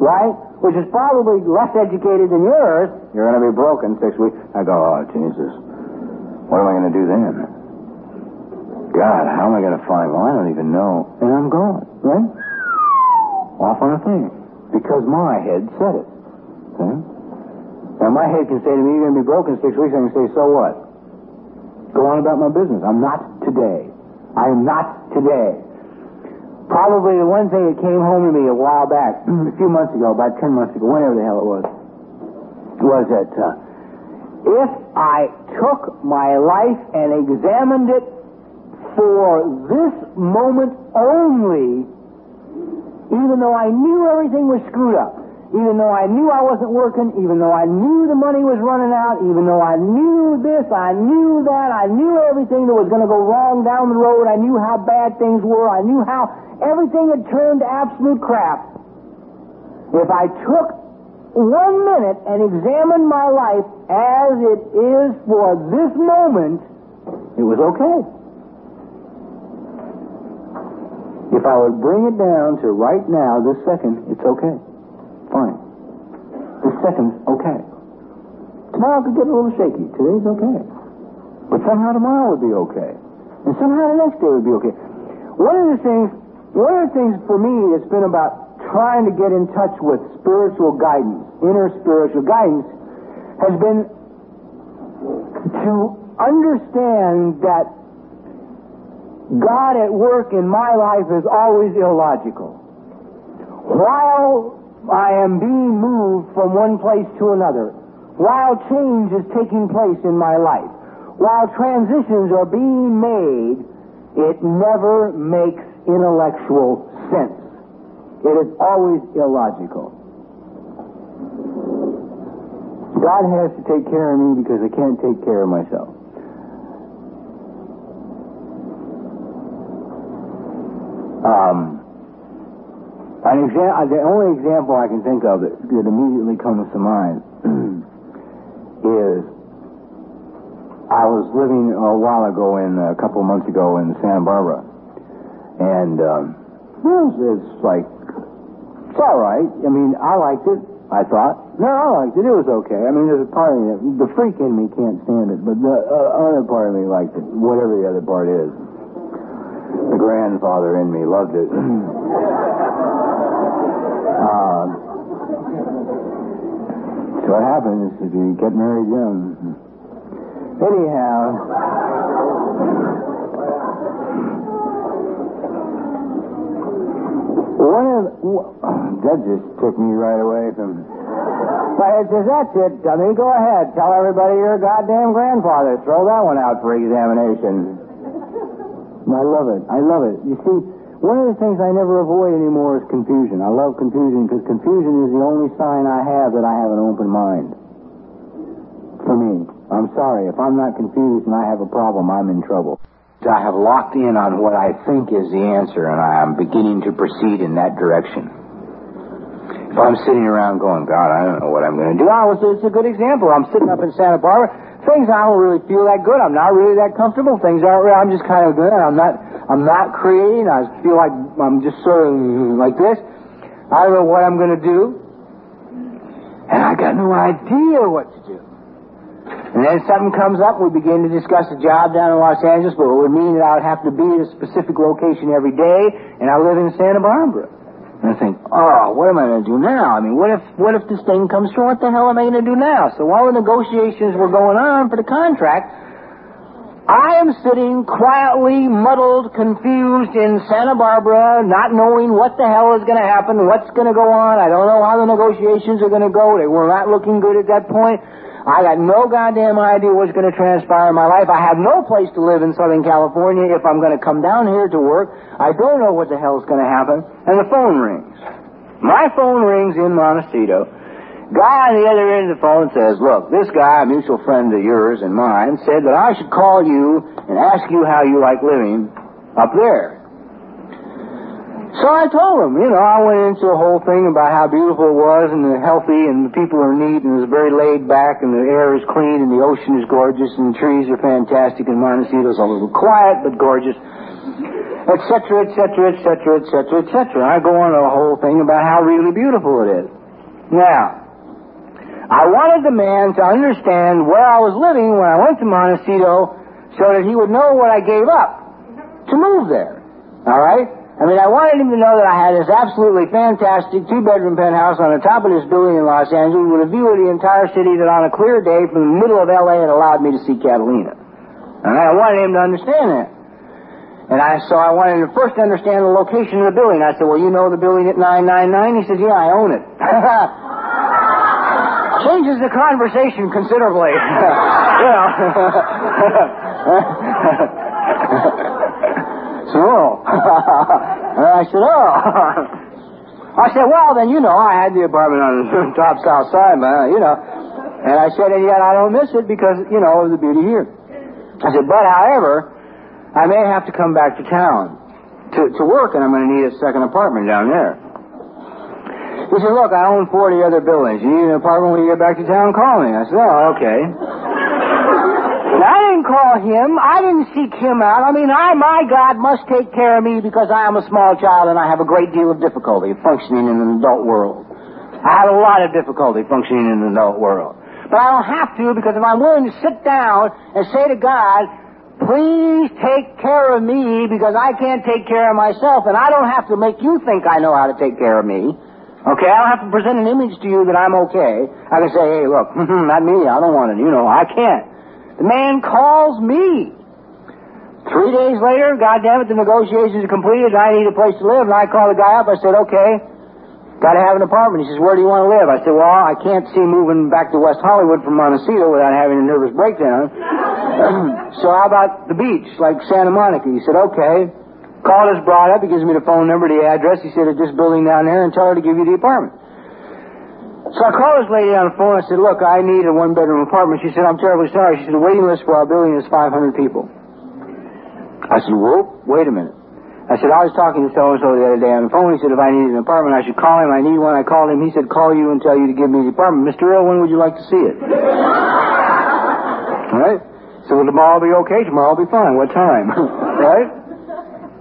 right? which is probably less educated than yours, you're going to be broke in six weeks. I go, oh, Jesus. What am I going to do then? God, how am I going to find? Well, I don't even know. And I'm gone, right? Off on a thing. Because my head said it. See? Now, my head can say to me, you're going to be broke in six weeks. I can say, so what? Go on about my business. I'm not today. I am not today. Probably the one thing that came home to me a while back, a few months ago, about ten months ago, whenever the hell it was, was that uh, if I took my life and examined it for this moment only, even though I knew everything was screwed up, even though I knew I wasn't working, even though I knew the money was running out, even though I knew this, I knew that, I knew everything that was going to go wrong down the road, I knew how bad things were, I knew how everything had turned to absolute crap. If I took one minute and examined my life as it is for this moment, it was okay. If I would bring it down to right now, this second, it's okay. Fine. This second's okay. Tomorrow could get a little shaky. Today's okay. But somehow tomorrow would be okay. And somehow the next day would be okay. One of the things, one of the things for me that's been about trying to get in touch with spiritual guidance, inner spiritual guidance, has been to understand that God at work in my life is always illogical. While I am being moved from one place to another, while change is taking place in my life, while transitions are being made, it never makes intellectual sense. It is always illogical. God has to take care of me because I can't take care of myself. Um, an exa- the only example I can think of that, that immediately comes to mind *clears throat* is I was living a while ago in a couple months ago in Santa Barbara, and um, well, it's like it's all right. I mean, I liked it. I thought. No, I liked it. It was okay. I mean, there's a part of me, the freak in me can't stand it, but the uh, other part of me liked it, whatever the other part is. The grandfather in me loved it. *clears throat* um, so what happens if you get married young. Anyhow. One of that *clears throat* just took me right away from. But says, that's it, dummy. Go ahead. Tell everybody you're a goddamn grandfather. Throw that one out for examination. I love it. I love it. You see, one of the things I never avoid anymore is confusion. I love confusion because confusion is the only sign I have that I have an open mind. For me. I'm sorry. If I'm not confused and I have a problem, I'm in trouble. I have locked in on what I think is the answer, and I am beginning to proceed in that direction. If I'm sitting around going, God, I don't know what I'm going to do. I was, it's a good example. I'm sitting up in Santa Barbara. Things I don't really feel that good. I'm not really that comfortable. Things aren't. Really, I'm just kind of good. I'm not. I'm not creating. I feel like I'm just sort of like this. I don't know what I'm going to do, and I got no idea what to do. And then something comes up, we begin to discuss a job down in Los Angeles, but it would mean that I would have to be at a specific location every day, and I live in Santa Barbara. And I think, oh, what am I going to do now? I mean, what if what if this thing comes through? What the hell am I going to do now? So while the negotiations were going on for the contract, I am sitting quietly, muddled, confused in Santa Barbara, not knowing what the hell is going to happen, what's going to go on. I don't know how the negotiations are going to go. They were not looking good at that point. I got no goddamn idea what's going to transpire in my life. I have no place to live in Southern California if I'm going to come down here to work. I don't know what the hell's going to happen. And the phone rings. My phone rings in Montecito. Guy on the other end of the phone says, look, this guy, a mutual friend of yours and mine, said that I should call you and ask you how you like living up there. So I told him, you know, I went into a whole thing about how beautiful it was and the healthy and the people are neat and it's very laid back and the air is clean and the ocean is gorgeous and the trees are fantastic and Montecito's a little quiet but gorgeous, etc., etc., etc., etc., etc. I go on a whole thing about how really beautiful it is. Now, I wanted the man to understand where I was living when I went to Montecito so that he would know what I gave up. to move there. All right? I mean, I wanted him to know that I had this absolutely fantastic two-bedroom penthouse on the top of this building in Los Angeles with a view of the entire city that on a clear day from the middle of L.A. it allowed me to see Catalina. And I wanted him to understand that. And I so I wanted him to first understand the location of the building. I said, well, you know the building at 999? He said, yeah, I own it. *laughs* Changes the conversation considerably. *laughs* you know. *laughs* so, *laughs* I said, oh. *laughs* I said, well, then, you know, I had the apartment on the *laughs* top south side, man, you know. And I said, and yet I don't miss it because, you know, of the beauty here. I said, but, however, I may have to come back to town to, to work, and I'm going to need a second apartment down there. He said, look, I own 40 other buildings. You need an apartment when you get back to town? Call me. I said, oh, okay. Didn't call him. I didn't seek him out. I mean, I, my God, must take care of me because I am a small child and I have a great deal of difficulty functioning in an adult world. I have a lot of difficulty functioning in an adult world. But I don't have to because if I'm willing to sit down and say to God, please take care of me because I can't take care of myself and I don't have to make you think I know how to take care of me. Okay, I don't have to present an image to you that I'm okay. I can say, hey, look, *laughs* not me, I don't want it, you know, I can't. The man calls me. Three days later, God damn it, the negotiations are completed. And I need a place to live. And I call the guy up. I said, okay, got to have an apartment. He says, where do you want to live? I said, well, I can't see moving back to West Hollywood from Montecito without having a nervous breakdown. *clears throat* so how about the beach, like Santa Monica? He said, okay. Called his broad up. He gives me the phone number, the address. He said, this building down there and tell her to give you the apartment. So I called this lady on the phone. I said, look, I need a one-bedroom apartment. She said, I'm terribly sorry. She said, the waiting list for our building is 500 people. I said, whoa, wait a minute. I said, I was talking to so-and-so the other day on the phone. He said, if I needed an apartment, I should call him. I need one. I called him. He said, call you and tell you to give me the apartment. Mr. Earl, when would you like to see it? *laughs* right? So will tomorrow be okay? Tomorrow will be fine. What time? *laughs* right?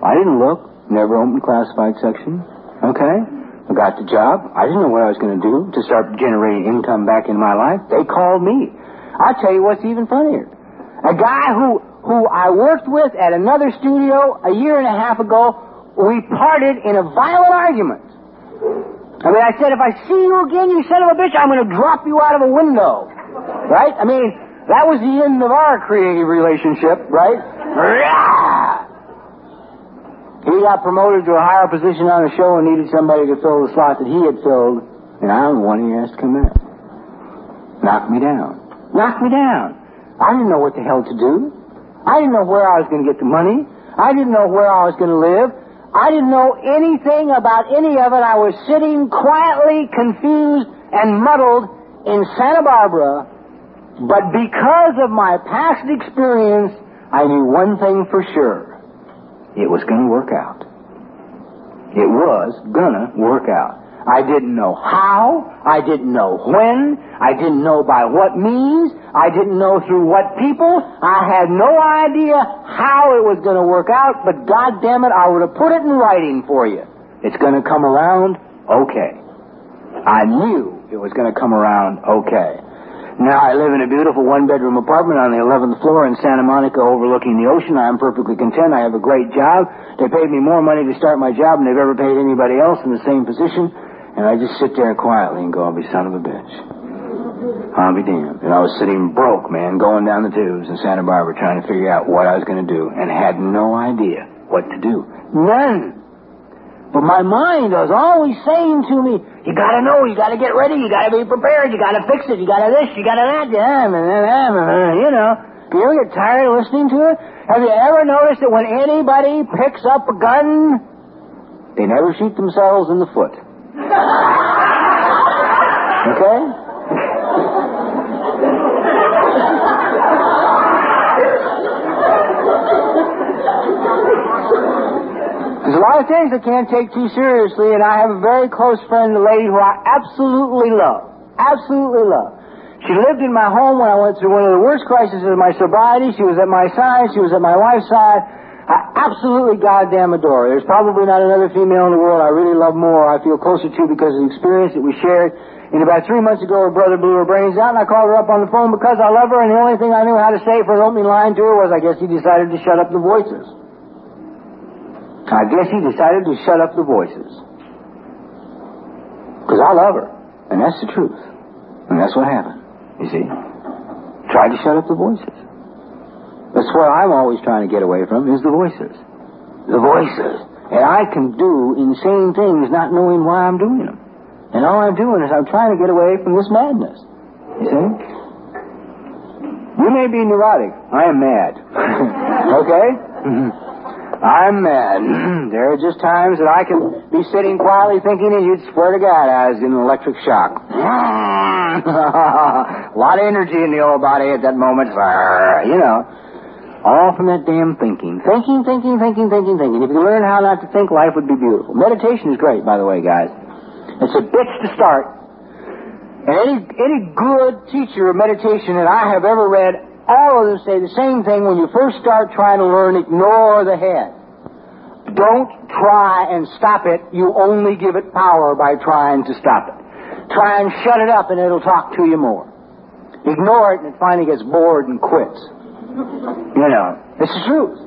I didn't look. Never opened classified section. Okay? Got the job. I didn't know what I was going to do to start generating income back in my life. They called me. I'll tell you what's even funnier. A guy who, who I worked with at another studio a year and a half ago, we parted in a violent argument. I mean, I said, if I see you again, you son of a bitch, I'm going to drop you out of a window. Right? I mean, that was the end of our creative relationship, right? He got promoted to a higher position on the show and needed somebody to fill the slot that he had filled, and I'm the one he asked to come in. Knocked me down. Knocked me down. I didn't know what the hell to do. I didn't know where I was going to get the money. I didn't know where I was going to live. I didn't know anything about any of it. I was sitting quietly confused and muddled in Santa Barbara. But because of my past experience, I knew one thing for sure. It was going to work out. It was going to work out. I didn't know how. I didn't know when. I didn't know by what means. I didn't know through what people. I had no idea how it was going to work out, but God damn it, I would have put it in writing for you. It's going to come around okay. I knew it was going to come around okay. Now I live in a beautiful one-bedroom apartment on the 11th floor in Santa Monica overlooking the ocean. I am perfectly content. I have a great job. They paid me more money to start my job than they've ever paid anybody else in the same position. And I just sit there quietly and go, I'll be son of a bitch. I'll be damned. And I was sitting broke, man, going down the tubes in Santa Barbara trying to figure out what I was going to do and had no idea what to do. None. But my mind was always saying to me, you gotta know, you gotta get ready, you gotta be prepared, you gotta fix it, you gotta this, you gotta that, you know. Do you ever get tired of listening to it? Have you ever noticed that when anybody picks up a gun, they never shoot themselves in the foot? *laughs* Okay? There's a lot of things I can't take too seriously, and I have a very close friend, a lady who I absolutely love. Absolutely love. She lived in my home when I went through one of the worst crises of my sobriety. She was at my side. She was at my wife's side. I absolutely goddamn adore her. There's probably not another female in the world I really love more, I feel closer to because of the experience that we shared. And about three months ago, her brother blew her brains out, and I called her up on the phone because I love her, and the only thing I knew how to say for an opening line to her was, I guess he decided to shut up the voices. I guess he decided to shut up the voices. Because I love her. And that's the truth. And that's what happened. You see? Tried to shut up the voices. That's what I'm always trying to get away from, is the voices. The voices. And I can do insane things not knowing why I'm doing them. And all I'm doing is I'm trying to get away from this madness. You see? You may be neurotic. I am mad. *laughs* okay? Mm-hmm. I'm mad. *clears throat* there are just times that I can be sitting quietly thinking, and you'd swear to God I was in an electric shock. *laughs* a lot of energy in the old body at that moment. *laughs* You know. All from that damn thinking. Thinking, thinking, thinking, thinking, thinking. If you learn how not to think, life would be beautiful. Meditation is great, by the way, guys. It's a bitch to start. And any, any good teacher of meditation that I have ever read, all of them say the same thing when you first start trying to learn, ignore the head. Don't try and stop it. You only give it power by trying to stop it. Try and shut it up and it'll talk to you more. Ignore it and it finally gets bored and quits. You know, it's the truth.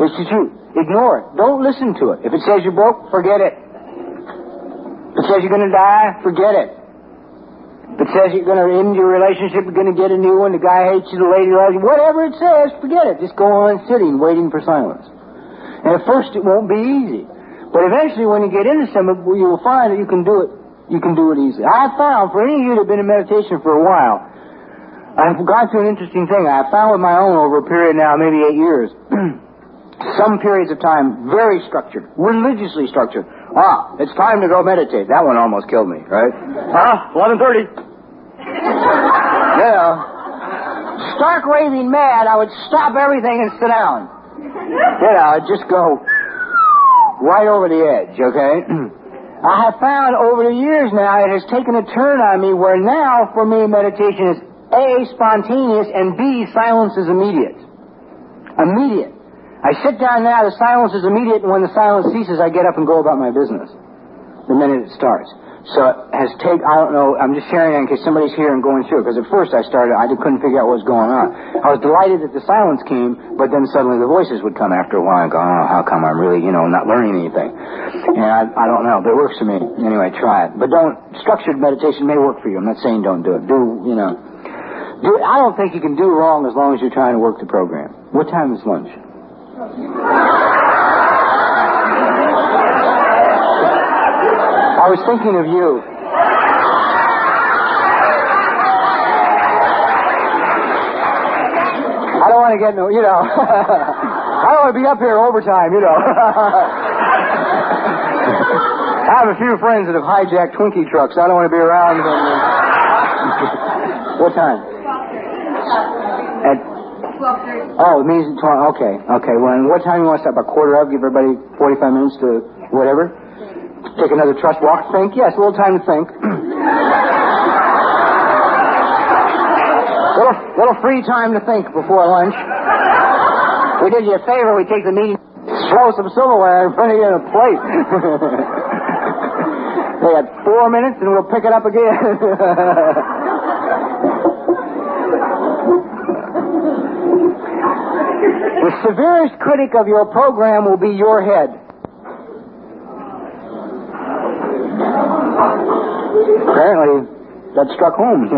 It's the truth. Ignore it. Don't listen to it. If it says you're broke, forget it. If it says you're going to die, forget it. It says you're going to end your relationship, you're going to get a new one, the guy hates you, the lady loves you, whatever it says, forget it. Just go on sitting, waiting for silence. And at first it won't be easy. But eventually when you get into some, of it, you will find that you can do it. You can do it easily. I found, for any of you that have been in meditation for a while, I've gone through an interesting thing. I found with my own over a period now, maybe eight years, *clears throat* some periods of time very structured, religiously structured. Ah, it's time to go meditate. That one almost killed me, right? Ah, 11.30. *laughs* yeah. Stark raving mad, I would stop everything and sit down. You know, I'd just go right over the edge, okay? *clears throat* I have found over the years now it has taken a turn on me where now for me meditation is a, spontaneous, and B, silence is immediate. Immediate. I sit down now, the silence is immediate, and when the silence ceases, I get up and go about my business. The minute it starts. So it has take, I don't know, I'm just sharing it in case somebody's here and going through it, because at first I started, I couldn't figure out what was going on. I was delighted that the silence came, but then suddenly the voices would come after a while and go, oh, how come I'm really, you know, not learning anything? And I, I don't know, but it works for me. Anyway, try it. But don't, structured meditation may work for you. I'm not saying don't do it. Do, you know, do, I don't think you can do wrong as long as you're trying to work the program. What time is lunch? I was thinking of you. I don't want to get no, you know. *laughs* I don't want to be up here overtime, you know. *laughs* I have a few friends that have hijacked Twinkie trucks. I don't want to be around them. *laughs* what time? At 12.30. Oh, it means 12. Okay, okay. Well, and what time you want to start? About quarter of? Give everybody 45 minutes to whatever? Take another trust walk? Think? Yes, a little time to think. *laughs* little, little free time to think before lunch. We did you a favor. We take the meeting, throw some silverware in front of you in a plate. *laughs* they had four minutes, and we'll pick it up again. *laughs* severest critic of your program will be your head. Apparently, that struck home. *laughs*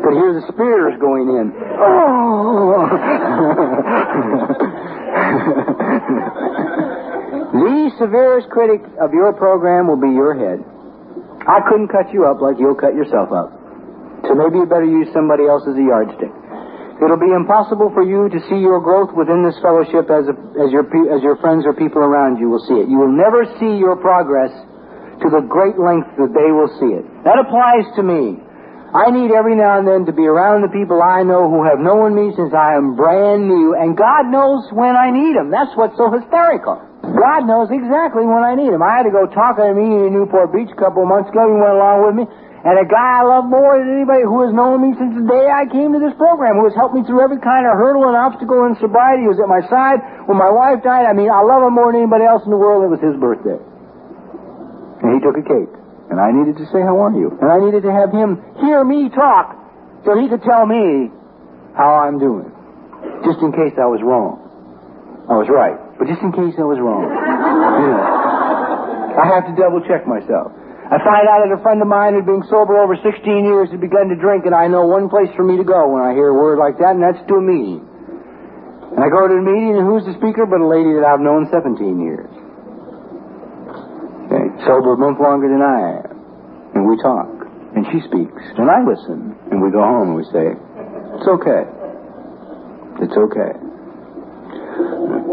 Could hear the spears going in. Oh! *laughs* the severest critic of your program will be your head. I couldn't cut you up like you'll cut yourself up. So maybe you better use somebody else as a yardstick. It'll be impossible for you to see your growth within this fellowship as, a, as, your, as your friends or people around you will see it. You will never see your progress to the great length that they will see it. That applies to me. I need every now and then to be around the people I know who have known me since I am brand new, and God knows when I need them. That's what's so hysterical. God knows exactly when I need them. I had to go talk at a meeting in Newport Beach a couple of months ago. He went along with me. And a guy I love more than anybody who has known me since the day I came to this program, who has helped me through every kind of hurdle and obstacle in sobriety, who was at my side when my wife died. I mean, I love him more than anybody else in the world. It was his birthday. And he took a cake. And I needed to say, how are you? And I needed to have him hear me talk so he could tell me how I'm doing. Just in case I was wrong. I was right. but just in case I was wrong. *laughs* you know, I have to double check myself. I find out that a friend of mine who'd been sober over 16 years had begun to drink, and I know one place for me to go when I hear a word like that, and that's to a meeting. And I go to the meeting, and who's the speaker but a lady that I've known 17 years? Okay, sober a month longer than I am. And we talk, and she speaks, and I listen, and we go home and we say, it's okay. It's okay.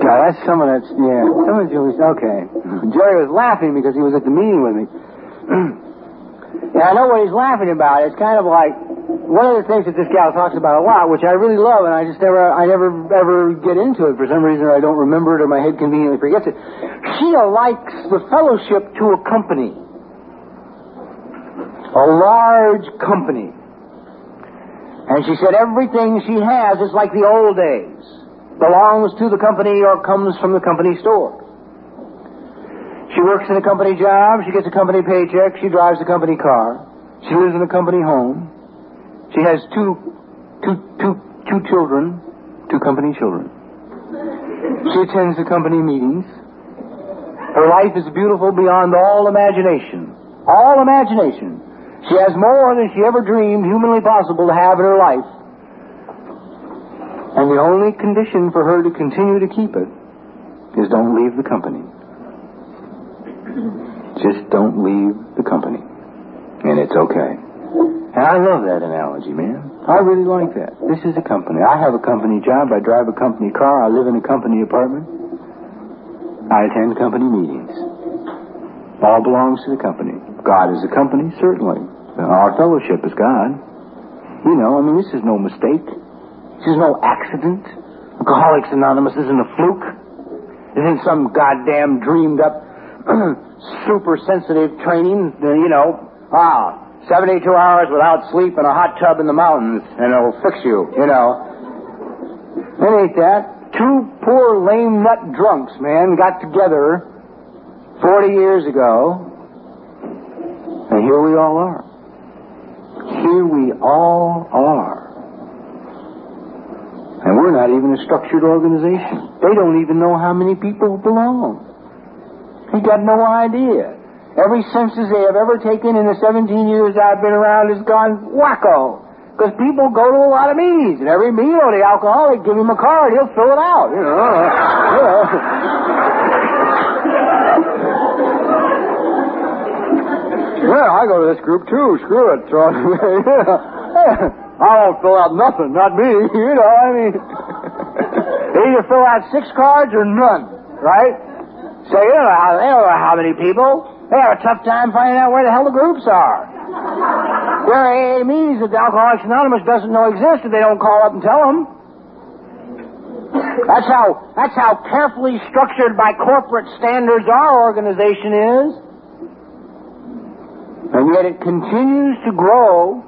God, that's some of that, yeah, some of it okay. Jerry was laughing because he was at the meeting with me. *clears throat* yeah, I know what he's laughing about. It's kind of like one of the things that this gal talks about a lot, which I really love, and I just never, I never ever get into it for some reason. I don't remember it, or my head conveniently forgets it. She likes the fellowship to a company, a large company, and she said everything she has is like the old days, belongs to the company or comes from the company store. She works in a company job. She gets a company paycheck. She drives a company car. She lives in a company home. She has two, two, two, two children, two company children. She attends the company meetings. Her life is beautiful beyond all imagination. All imagination. She has more than she ever dreamed humanly possible to have in her life. And the only condition for her to continue to keep it is don't leave the company. Just don't leave the company. And it's okay. And I love that analogy, man. I really like that. This is a company. I have a company job. I drive a company car. I live in a company apartment. I attend company meetings. All belongs to the company. God is the company, certainly. Our fellowship is God. You know, I mean, this is no mistake. This is no accident. Alcoholics Anonymous isn't a fluke. It isn't some goddamn dreamed up *clears throat* super sensitive training, you know, ah, 72 hours without sleep in a hot tub in the mountains, and it'll fix you, you know. It ain't that. Two poor lame nut drunks, man, got together 40 years ago, and here we all are. Here we all are. And we're not even a structured organization. They don't even know how many people belong. He got no idea. Every census they have ever taken in the 17 years I've been around has gone wacko. Because people go to a lot of meetings, and every meal the alcoholic give him a card, he'll fill it out. You know. *laughs* I go to this group too. Screw it. Away. *laughs* I won't fill out nothing, not me. *laughs* You know, I mean, either fill out six cards or none, right? So you know how, they don't know how many people. They have a tough time finding out where the hell the groups are. There are AA meetings that Alcoholics Anonymous doesn't know exist if they don't call up and tell them. That's how, that's how carefully structured by corporate standards our organization is. And yet it continues to grow,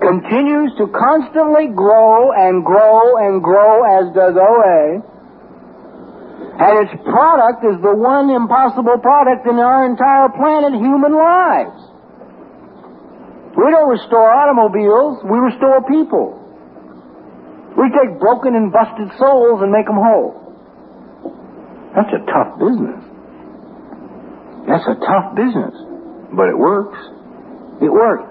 continues to constantly grow and grow and grow as does OA. And its product is the one impossible product in our entire planet, human lives. We don't restore automobiles, we restore people. We take broken and busted souls and make them whole. That's a tough business. That's a tough business. But it works. It works.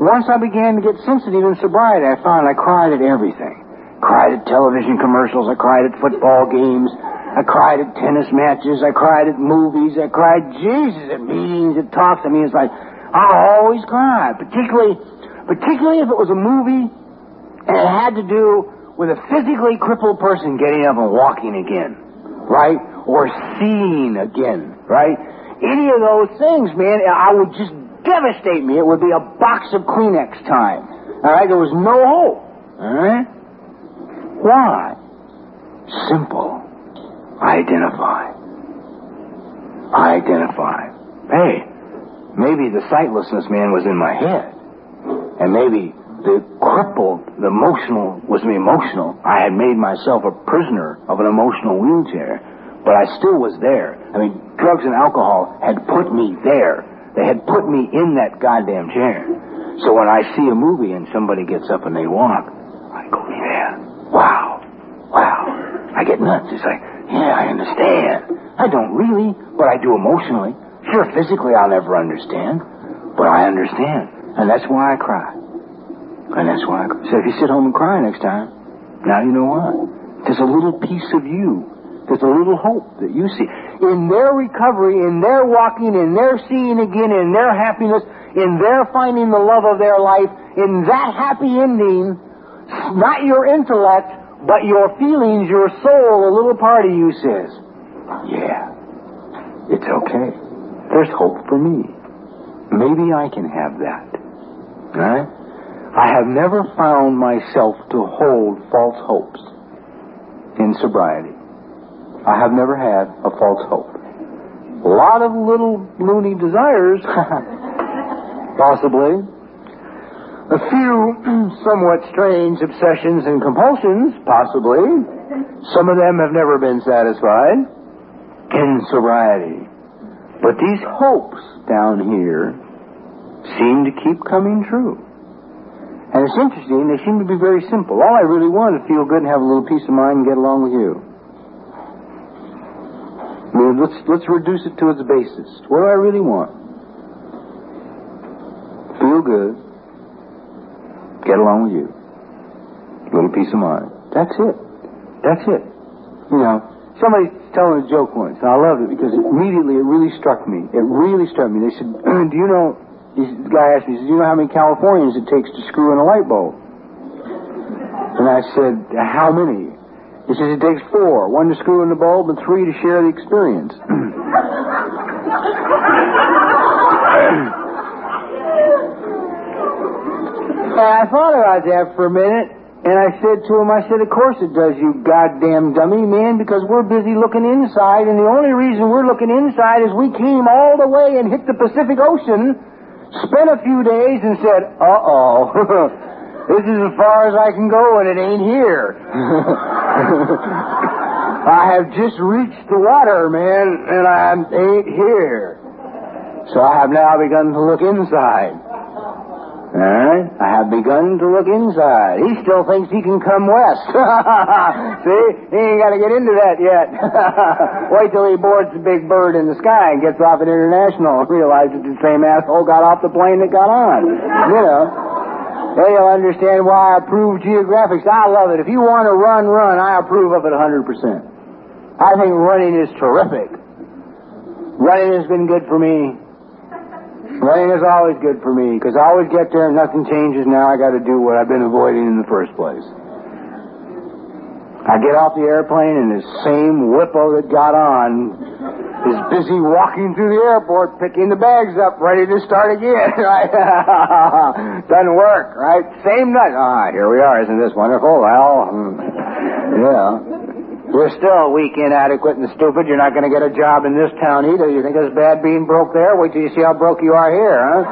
Once I began to get sensitive in sobriety, I found I cried at everything. Cried at television commercials, I cried at football games, I cried at tennis matches. I cried at movies. I cried, Jesus, at meetings, at talks. I mean, it's like, I always cry, particularly, particularly if it was a movie and it had to do with a physically crippled person getting up and walking again, right? Or seeing again, right? Any of those things, man, I would just devastate me. It would be a box of Kleenex time. All right? There was no hope. All right? Why? Simple. Identify. Identify. Hey, maybe the sightlessness man was in my head. And maybe the crippled, the emotional was me emotional. I had made myself a prisoner of an emotional wheelchair, but I still was there. I mean, drugs and alcohol had put me there. They had put me in that goddamn chair. So when I see a movie and somebody gets up and they walk, I go, yeah, wow, wow. I get nuts. It's like, Yeah, I understand. I don't really, but I do emotionally. Sure, physically I'll never understand, but I understand. And that's why I cry. And that's why I cry. So if you sit home and cry next time, now you know why. There's a little piece of you. There's a little hope that you see. In their recovery, in their walking, in their seeing again, in their happiness, in their finding the love of their life, in that happy ending, not your intellect, but your feelings, your soul, a little part of you says, yeah, it's okay. There's hope for me. Maybe I can have that. Right? I have never found myself to hold false hopes in sobriety. I have never had a false hope. A lot of little loony desires, *laughs* possibly. A few somewhat strange obsessions and compulsions, possibly. Some of them have never been satisfied in sobriety. But these hopes down here seem to keep coming true. And it's interesting, they seem to be very simple. All I really want is to feel good and have a little peace of mind and get along with you. I mean, let's, let's reduce it to its basis. What do I really want? Feel good. Get along with you. A little peace of mind. That's it. That's it. You know, somebody telling a joke once, and I loved it because immediately it really struck me. It really struck me. They said, *clears throat* "Do you know?" This guy asked me, "Do you know how many Californians it takes to screw in a light bulb?" And I said, "How many?" He says it takes four: one to screw in the bulb, and three to share the experience. *clears throat* *laughs* and I thought about that for a minute. And I said to him, I said, of course it does, you goddamn dummy, man, because we're busy looking inside, and the only reason we're looking inside is we came all the way and hit the Pacific Ocean, spent a few days, and said, uh-oh, *laughs* this is as far as I can go, and it ain't here. *laughs* I have just reached the water, man, and I ain't here. So I have now begun to look inside. All right? I have begun to look inside. He still thinks he can come west. *laughs* See? He ain't got to get into that yet. *laughs* Wait till he boards the big bird in the sky and gets off at International and realizes the same asshole got off the plane that got on. You know. Then you'll understand why I approve geographics. I love it. If you want to run, run. I approve of it 100%. I think running is terrific. Running has been good for me. Running is always good for me because I always get there and nothing changes. Now I got to do what I've been avoiding in the first place. I get off the airplane and the same whippo that got on is busy walking through the airport, picking the bags up, ready to start again. *laughs* *laughs* Doesn't work, right? Same nut. Ah, here we are. Isn't this wonderful? Well, yeah. We're still weak, inadequate, and stupid. You're not going to get a job in this town either. You think it's bad being broke there? Wait till you see how broke you are here, huh?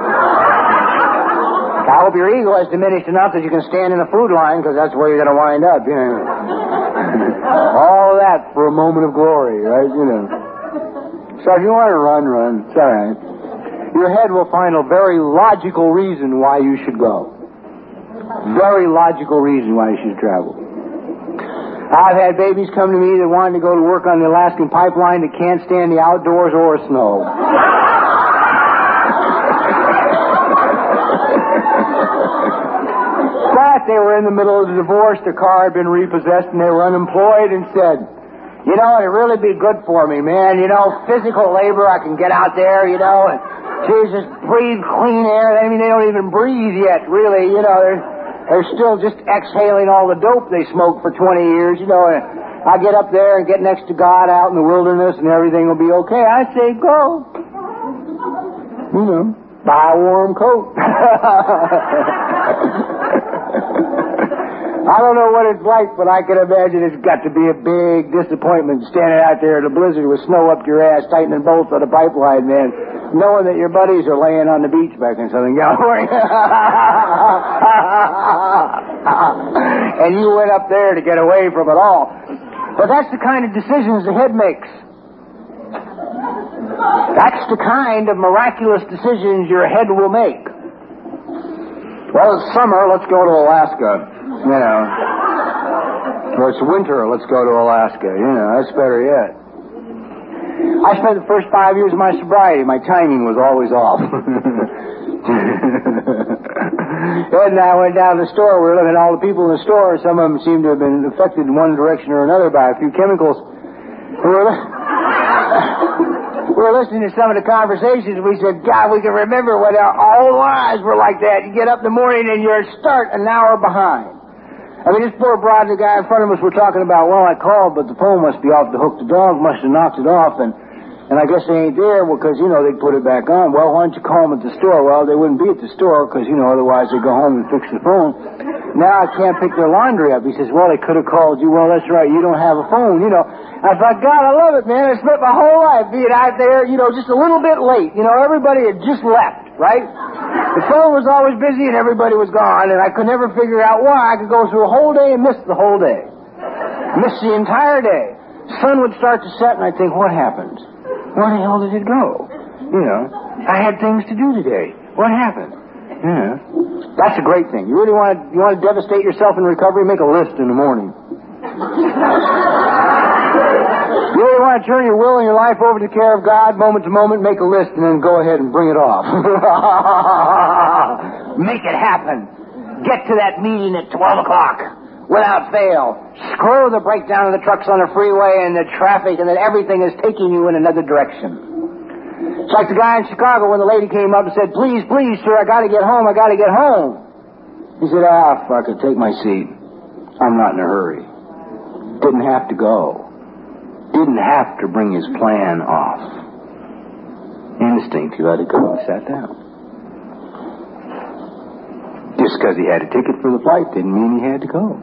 I hope your ego has diminished enough that you can stand in the food line, because that's where you're going to wind up. You know. *laughs* all that for a moment of glory, right? You know. So if you want to run, run. It's all right. Your head will find a very logical reason why you should go. Very logical reason why you should travel. I've had babies come to me that wanted to go to work on the Alaskan pipeline that can't stand the outdoors or snow. but they were in the middle of the divorce, their car had been repossessed, and they were unemployed, and said, you know, it'd really be good for me, man. You know, physical labor, I can get out there, you know, and Jesus, breathe clean air. I mean, they don't even breathe yet, really, you know. They're, they're still just exhaling all the dope they smoked for 20 years, you know. I get up there and get next to God out in the wilderness and everything will be okay. I say, go. You know, buy a warm coat. *laughs* I don't know what it's like, but I can imagine it's got to be a big disappointment standing out there in a blizzard with snow up your ass, tightening bolts on the pipeline, man, knowing that your buddies are laying on the beach back in Southern California. *laughs* and you went up there to get away from it all. But that's the kind of decisions the head makes. That's the kind of miraculous decisions your head will make. Well, it's summer. Let's go to Alaska. You know. Or it's winter, let's go to Alaska. You know, that's better yet. I spent the first five years of my sobriety. My timing was always off. *laughs* And I went down to the store. We were looking at all the people in the store. Some of them seemed to have been affected in one direction or another by a few chemicals. We were, *laughs* we were listening to some of the conversations. We said, God, we can remember when our whole lives were like that. You get up in the morning and you're start an hour behind. I mean, this poor broad, the guy in front of us, were talking about, well, I called, but the phone must be off the hook. The dog must have knocked it off, and and I guess they ain't there because, you know, they'd put it back on. Well, why don't you call them at the store? Well, they wouldn't be at the store because, you know, otherwise they'd go home and fix the phone. Now I can't pick their laundry up. He says, well, they could have called you. Well, that's right. You don't have a phone, you know. I thought, God, I love it, man. I spent my whole life being out there, you know, just a little bit late. You know, everybody had just left, right? The phone was always busy and everybody was gone, and I could never figure out why I could go through a whole day and miss the whole day. Miss the entire day. Sun would start to set, and I'd think, what happened? Where the hell did it go? You know, I had things to do today. What happened? Yeah. That's a great thing. You really want to you want to devastate yourself in recovery? Make a list in the morning. you really want to turn your will and your life over to the care of God, moment to moment. Make a list and then go ahead and bring it off. *laughs* make it happen. Get to that meeting at twelve o'clock without fail. Screw the breakdown of the trucks on the freeway and the traffic and that everything is taking you in another direction. It's like the guy in Chicago when the lady came up and said, please, please, sir, I gotta get home, I gotta get home. He said, ah, fuck it, take my seat. I'm not in a hurry. Didn't have to go. Didn't have to bring his plan off. Instinct, he let it go, sat down. Just because he had a ticket for the flight didn't mean he had to go.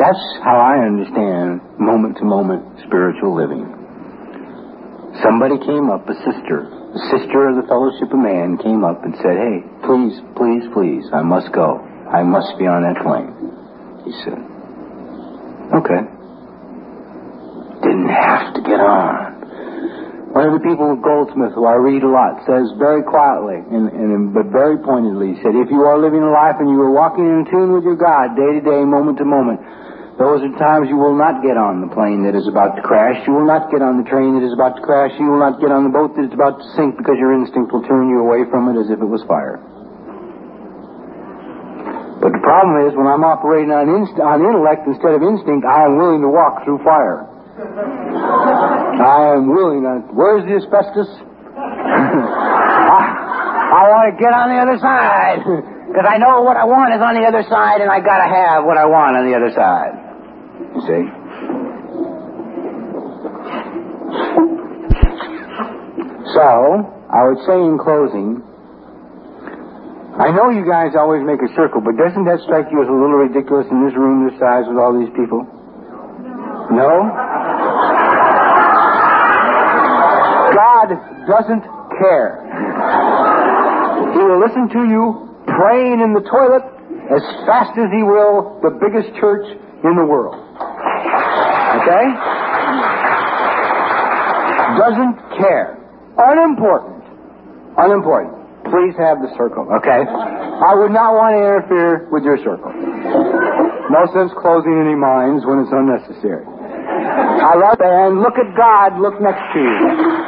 That's how I understand moment to moment spiritual living. Somebody came up, a sister, a sister of the Fellowship of Man came up and said, Hey, please, please, please, I must go. I must be on that plane. He said, Okay. Didn't have to get on. One of the people at Goldsmith, who I read a lot, says very quietly, and, and, but very pointedly, he said, if you are living a life and you are walking in tune with your God day to day, moment to moment, those are times you will not get on the plane that is about to crash. You will not get on the train that is about to crash. You will not get on the boat that is about to sink because your instinct will turn you away from it as if it was fire. But the problem is when I'm operating on, inst- on intellect instead of instinct, I am willing to walk through fire. I am willing to. Where's the asbestos? *laughs* I, I want to get on the other side *laughs* because I know what I want is on the other side, and I got to have what I want on the other side. You see? So, I would say in closing, I know you guys always make a circle, but doesn't that strike you as a little ridiculous in this room this size with all these people? No? God doesn't care. He will listen to you praying in the toilet as fast as he will the biggest church in the world. Okay? Doesn't care. Unimportant. Unimportant. Please have the circle, okay? I would not want to interfere with your circle. No sense closing any minds when it's unnecessary. I love and look at God look next to you.